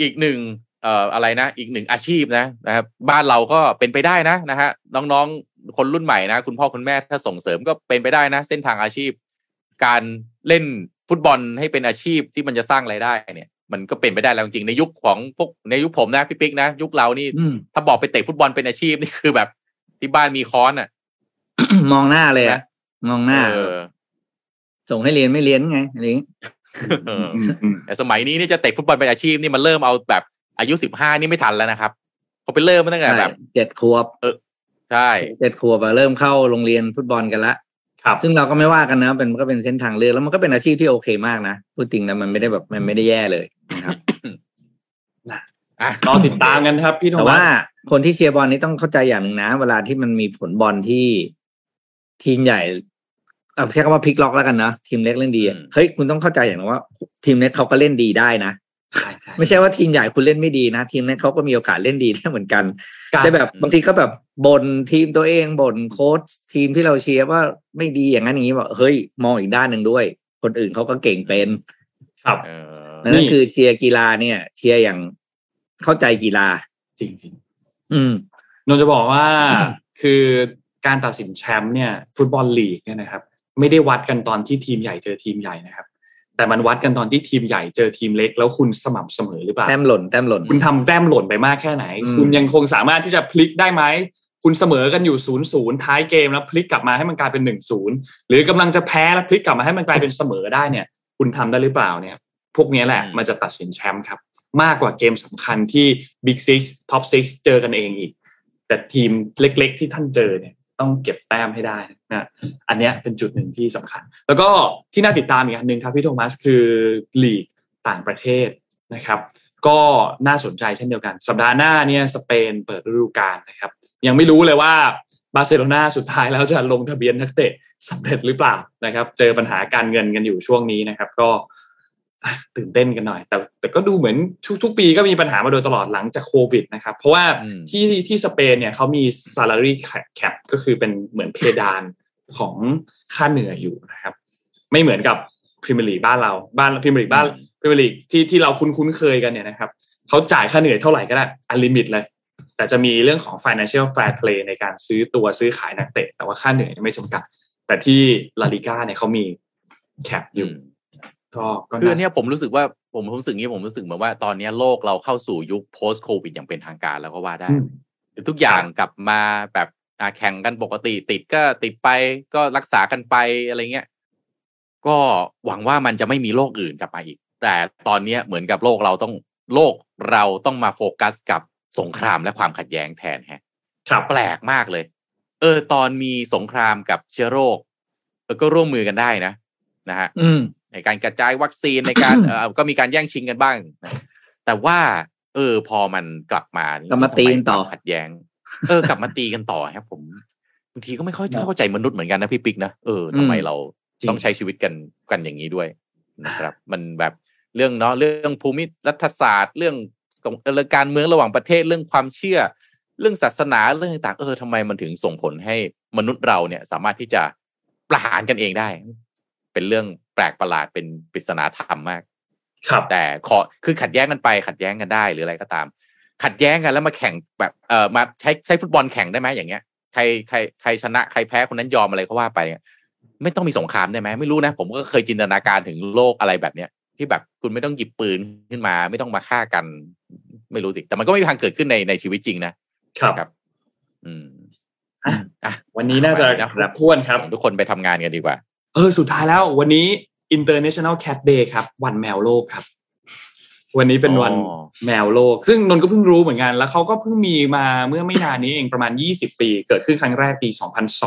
อีกหนึ่งเอ่ออะไรนะ อีกหนึ่งอาชีพนะนะครับบ้านเราก็เป็นไปได้นะนะฮะน้องๆคนรุ่นใหม่นะ คุณพ่อคุณแม่ถ้าส่งเสริมก็เป็นไปได้นะ เส้นทางอาชีพ การเล่นฟุตบอลให้เป็นอาชีพที่มันจะสร้างรายได้เนี่ย มันก็เป็นไปได้แล้วจริงๆในยุคของพวกในยุคผมนะพี่ปิ๊กนะยุคเรานี่อืมถ้าบอกไปเตะฟุตบอลเป็นอาชีพนี่คือแบบ ที่บ้านมีค้อนอะ มองหน้าเลยอะมองหน้าเออส่งให้เรียนไม่เรียนไงอะไรอย่างงี้เอออืมอืมแต่สมัยนี้นี่จะเตะฟุตบอลเป็นอาชีพนี่มันเริ่มเอาแบบอายุสิบห้านี่ไม่ทันแล้วนะครับเขาไปเริ่มมาตั้งแต่แบบเจ็ดขวบใช่เจ็ดขวบอะเริ่มเข้าโรงเรียนฟุตบอลกันละครับ ซึ่งเราก็ไม่ว่ากันนะเป็นมันก็เป็นเส้นทางเลือกแล้วมันก็เป็นอาชีพที่โอเคมากนะพูดจริงนะมันไม่ได้แบบมันไม่ได้แย่เลย นะครับอะรอติดตามกันครับ พี่โทแต่มัว่าสคนที่เชียร์บอลนี่ต้องเข้าใจอย่างหนึ่งนะ เวลาที่มันมีผลบอลที่ทีมใหญ่เอาใช้คำว่าพลิกล็อกแล้วกันนะทีมเล็กเล่นดีอะอืมเฮ้ยคุณต้องเข้าใจอย่างหนึงว่า ทีมเล็กเขาก็เล่นดีได้นะใช่ใช่ไม่ใช่ว่าทีมใหญ่คุณเล่นไม่ดีนะ ทีมเล็กเขาก็มีโอกาสเล่นดีได้เหมือนกันการแต่แบบบางทีก็แบบบ่นทีมตัวเองบ่นโค้ชทีมที่เราเชียร์ว่าไม่ดีอย่างนั้นอย่างนี้บอกเฮ้ยมองอีกด้านหนึ่งด้วย คนอื่นเขาก็เก่งเป็น ครับ เออนั่นคือเชียร์กีฬาเนี่ย เชียร์อย่างเข้าใจกีฬา จริงจริงอืมๆนนท์จะบอกว่าอืมคือการตัดสินแชมป์เนี่ย ฟุตบอลลีกเนี่ยนะครับ ไม่ได้วัดกันตอนที่ทีมใหญ่เจอทีมใหญ่นะครับ แต่มันวัดกันตอนที่ทีมใหญ่เจอทีมเล็ก แล้วคุณสม่ำเสมอหรือเปล่าแต้มหล่นแต้มหล่นคุณทำแต้มหล่นไปมากแค่ไหนอืมคุณยังคงสามารถที่จะพลิกได้ไหมคุณเสมอกันอยู่ศูนย์ศูนย์ท้ายเกมแล้วพลิกกลับมาให้มันกลายเป็นหนึ่งศูนย์หรือกำลังจะแพ้แล้วพลิกกลับมาให้มันกลายเป็นเสมอได้เนี่ย คุณทำได้หรือเปล่าเนี่ย พวกนี้แหละมันจะตัดสินแชมป์ครับ มากกว่าเกมสำคัญที่ Big Six Top Six เจอกันเองอีก แต่ทีมเล็ก ๆ ที่ท่านเจอเนี่ยต้องเก็บแต้มให้ได้นะอันเนี้ยเป็นจุดหนึ่งที่สำคัญ แล้วก็ที่น่าติดตามอีกอันหนึ่งครับพี่โทมัสคือลีกต่างประเทศนะครับก็น่าสนใจเช่นเดียวกัน สัปดาห์หน้าเนี่ยสเปนเปิดฤดูกาลนะครับ ยังไม่รู้เลยว่าบาร์เซโลนาสุดท้ายแล้วจะลงทะเบียนนักเตะสำเร็จหรือเปล่านะครับ เจอปัญหาการเงินกันอยู่ช่วงนี้นะครับ ก็อะ ตื่นเต้นกันหน่อย แต่แต่ก็ดูเหมือนทุกๆปีก็มีปัญหามาโดยตลอดหลังจากโควิดนะครับ เพราะว่าอืมที่ที่สเปนเนี่ยเขามี salary cap ก็คือเป็นเหมือนเพดานของค่าเหนื่อยอยู่นะครับ ไม่เหมือนกับพรีเมียร์ลีกบ้านเราบ้านพรีเมียร์ลีกบ้านอืมพรีเมียร์ลีกที่ที่เราคุ้นคุ้นๆเคยกันเนี่ยนะครับเขาจ่ายค่าเหนื่อยเท่าไหร่ก็ได้ unlimit เลย แต่จะมีเรื่องของ financial fair play ในการซื้อตัวซื้อขายนักเตะ แต่ว่าค่าเหนื่อยไม่จำกัด แต่ที่ลาลีก้าเนี่ยเขามี cap อยู่ ก็ก็คือน่าอันเนี้ยผมรู้สึกว่าผมผมรู้สึกงี้ผมรู้สึกเหมือนว่าตอนเนี้ยโลกเราเข้าสู่ยุค post covid อย่างเป็นทางการแล้วก็ว่าได้อืมทุกอย่างกลับมาแบบอ่าแข่งกันปกติติดก็ติดไปก็รักษากันไปอะไรเงี้ยก็หวังว่ามันจะไม่มีโรคอื่นกลับมาอีก แต่ตอนเนี้ยเหมือนกับโลกเราต้องโลกเราต้องมาโฟกัสกับสงครามและความขัดแย้งแทนฮะครับแปลกมากเลย เออ ตอนมีสงครามกับเชื้อโรคเออก็ร่วมมือกันได้นะนะฮะอืม ในการกระจายวัคซีนในการเออก็มีการแย่งชิงกันบ้างนะแต่ว่า เออ พอมันกลับมานี่กลับมาตีกันต่อทำไมความขัดแย้ง เออกลับมาตีกันต่อครับ ผมบางทีก็ไม่ค่อยเข้าใจมนุษย์เหมือนกันนะพี่ปิ๊กนะเออทำไมเราจริงต้องใช้ชีวิตกันกันอย่างนี้ด้วยนะครับ มันแบบเรื่องเนาะเรื่องภูมิรัฐศาสตร์ เรื่องสงเรื่องการเมืองระหว่างประเทศเรื่องความเชื่อ เรื่องศาสนาเรื่องต่างๆเออทำไมมันถึงส่งผลให้มนุษย์เราเนี่ย สามารถที่จะประหารกันเองได้ เป็นเรื่องแปลกประหลาดเป็นปริศนาธรรมมาก ครับ แต่ขอคือขัดแย้งกันไป ขัดแย้งกันได้หรืออะไรก็ตาม ขัดแย้งกันแล้วมาแข่งแบบเอ่อมาใช้ใช้ฟุตบอลแข่งได้ไหมอย่างเงี้ยใครใครใครชนะใครแพ้คนนั้นยอมอะไรก็ว่าไป ไม่ต้องมีสงครามได้ไหมไม่รู้นะ ผมก็เคยจินตนาการถึงโลกอะไรแบบเนี้ยที่แบบคุณไม่ต้องหยิบปืนขึ้นมา ไม่ต้องมาฆ่ากัน ไม่รู้สิ แต่มันก็ไม่มีทางเกิดขึ้นในในชีวิตจริงนะ ครับครับ อืมอะอะวันนี้น่าจะไปนะครบถ้วนครับส่งทุกคนไปทำงานกันดีกว่า เออสุดท้ายแล้ววันนี้ International Cat Day ครับ วันแมวโลกครับ วันนี้เป็นวันอ๋อแมวโลก ซึ่งนนท์ก็เพิ่งรู้เหมือนกัน แล้วเขาก็เพิ่งมีมาเมื่อไม่นานนี้เองประมาณ 20 ปี เกิดขึ้นครั้งแรกปี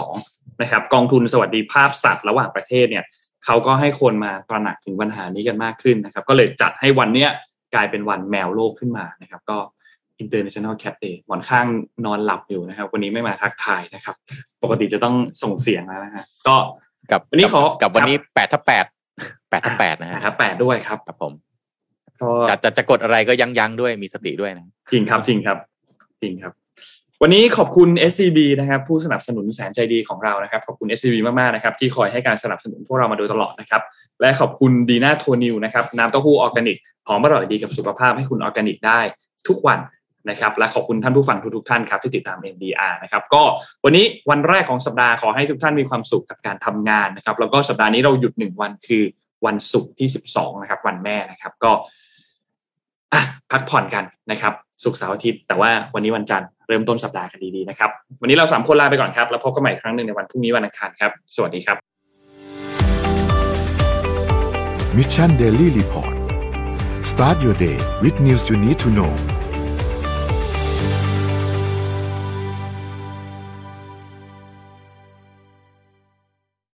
2002 นะครับ กองทุนสวัสดิภาพสัตว์ระหว่างประเทศเนี่ยเขาก็ให้คนมาตระหนักถึงปัญหานี้กันมากขึ้นนะครับ ก็เลยจัดให้วันเนี้ยกลายเป็นวันแมวโลกขึ้นมานะครับ ก็ International Cat Day หมอนข้างนอนหลับอยู่นะครับ วันนี้ไม่มาทักทายนะครับ ปกติจะต้องส่งเสียงแล้วนะฮะก็ กับวันนี้ขอกับวันนี้ครับแปดทับแปดแปดทับแปดนะฮะครับแปดด้วยครับครับผมก็จะจะจะกดอะไรก็ยั้งยั้งๆด้วยมีสติด้วยนะจริงครับจริงครับ จริงครับ วันนี้ขอบคุณ SCB นะครับ ผู้สนับสนุนแสนใจดีของเรานะครับ ขอบคุณ SCB มากๆนะครับ ที่คอยให้การสนับสนุนพวกเรามาโดยตลอดนะครับ และขอบคุณดีน่าโทนิวนะครับน้ำเต้าหู้ออร์แกนิกหอมอร่อยดีกับสุขภาพให้คุณออร์แกนิกได้ทุกวัน นะครับและขอบคุณท่านผู้ฟังทุกๆท่านครับที่ติดตาม MDR นะครับก็วันนี้วันแรกของสัปดาห์ขอให้ทุกท่านมีความสุขกับการทำงานนะครับแล้วก็สัปดาห์นี้เราหยุดหนึ่งวันคือวันศุกร์ที่ 12นะครับวันแม่นะครับก็พักผ่อนกันนะครับศุกร์เสาร์อาทิตย์แต่ว่าวันนี้วันจันทร์เริ่มต้นสัปดาห์กันดีๆนะครับวันนี้เราสามคนลาไปก่อนครับแล้วพบกันใหม่อีกครั้งหนึ่งในวันพรุ่งนี้วันอังคารครับสวัสดีครับ Mission Daily Report start your day with news you need to know